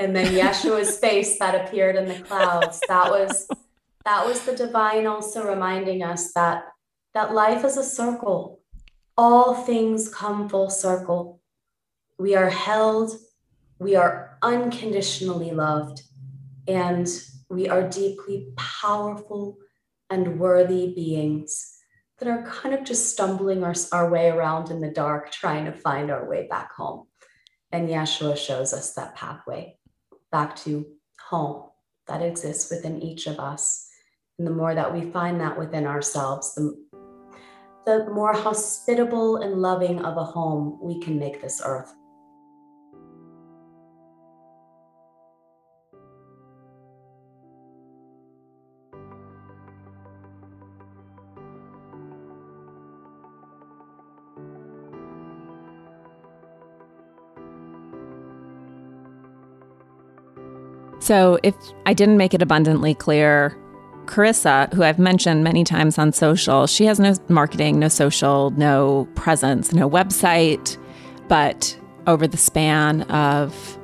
and then Yeshua's face that appeared in the clouds. That was that was the divine also reminding us that that life is a circle. All things come full circle. We are held, we are unconditionally loved, and we are deeply powerful and worthy beings that are kind of just stumbling our, our way around in the dark, trying to find our way back home. And Yeshua shows us that pathway back to home that exists within each of us. And the more that we find that within ourselves, the, the more hospitable and loving of a home we can make this earth. So, if I didn't make it abundantly clear, Carissa, who I've mentioned many times on social, she has no marketing, no social, no presence, no website. But over the span of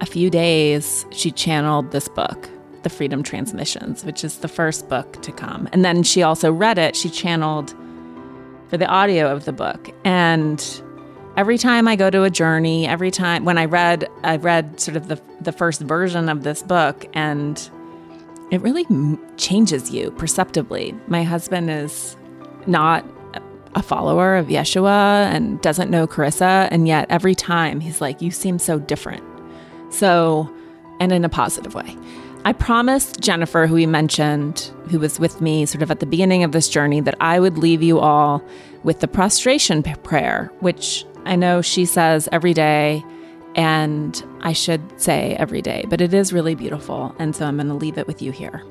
a few days, she channeled this book, The Freedom Transmissions, which is the first book to come. And then she also read it, she channeled for the audio of the book. And every time I go to a journey, every time when I read, I read sort of the the first version of this book, and it really changes you perceptibly. My husband is not a follower of Yeshua and doesn't know Carissa, and yet every time he's like, "You seem so different," so, and in a positive way. I promised Jennifer, who we mentioned, who was with me sort of at the beginning of this journey, that I would leave you all with the prostration prayer, which I know she says every day. And I should say every day, but it is really beautiful. And so I'm going to leave it with you here.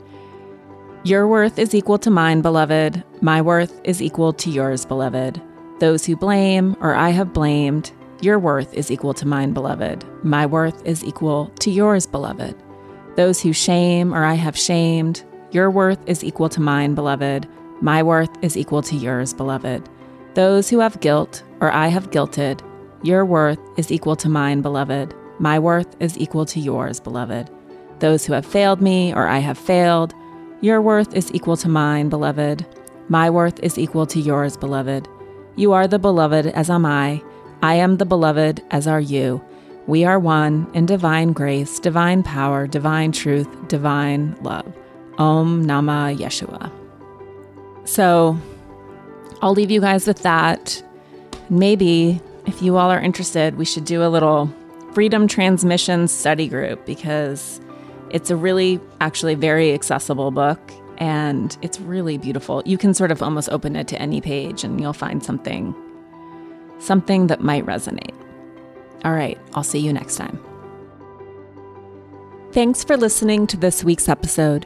Your worth is equal to mine, beloved. My worth is equal to yours, beloved. Those who blame or I have blamed, your worth is equal to mine, beloved. My worth is equal to yours, beloved. Those who shame or I have shamed, your worth is equal to mine, beloved. My worth is equal to yours, beloved. Those who have guilt or I have guilted, your worth is equal to mine, beloved. My worth is equal to yours, beloved. Those who have failed me or I have failed, your worth is equal to mine, beloved. My worth is equal to yours, beloved. You are the beloved as am I. I am the beloved as are you. We are one in divine grace, divine power, divine truth, divine love. Om Nama Yeshua. So I'll leave you guys with that. Maybe if you all are interested, we should do a little freedom transmission study group because it's a really, actually, very accessible book and it's really beautiful. You can sort of almost open it to any page and you'll find something, something that might resonate. All right, I'll see you next time. Thanks for listening to this week's episode.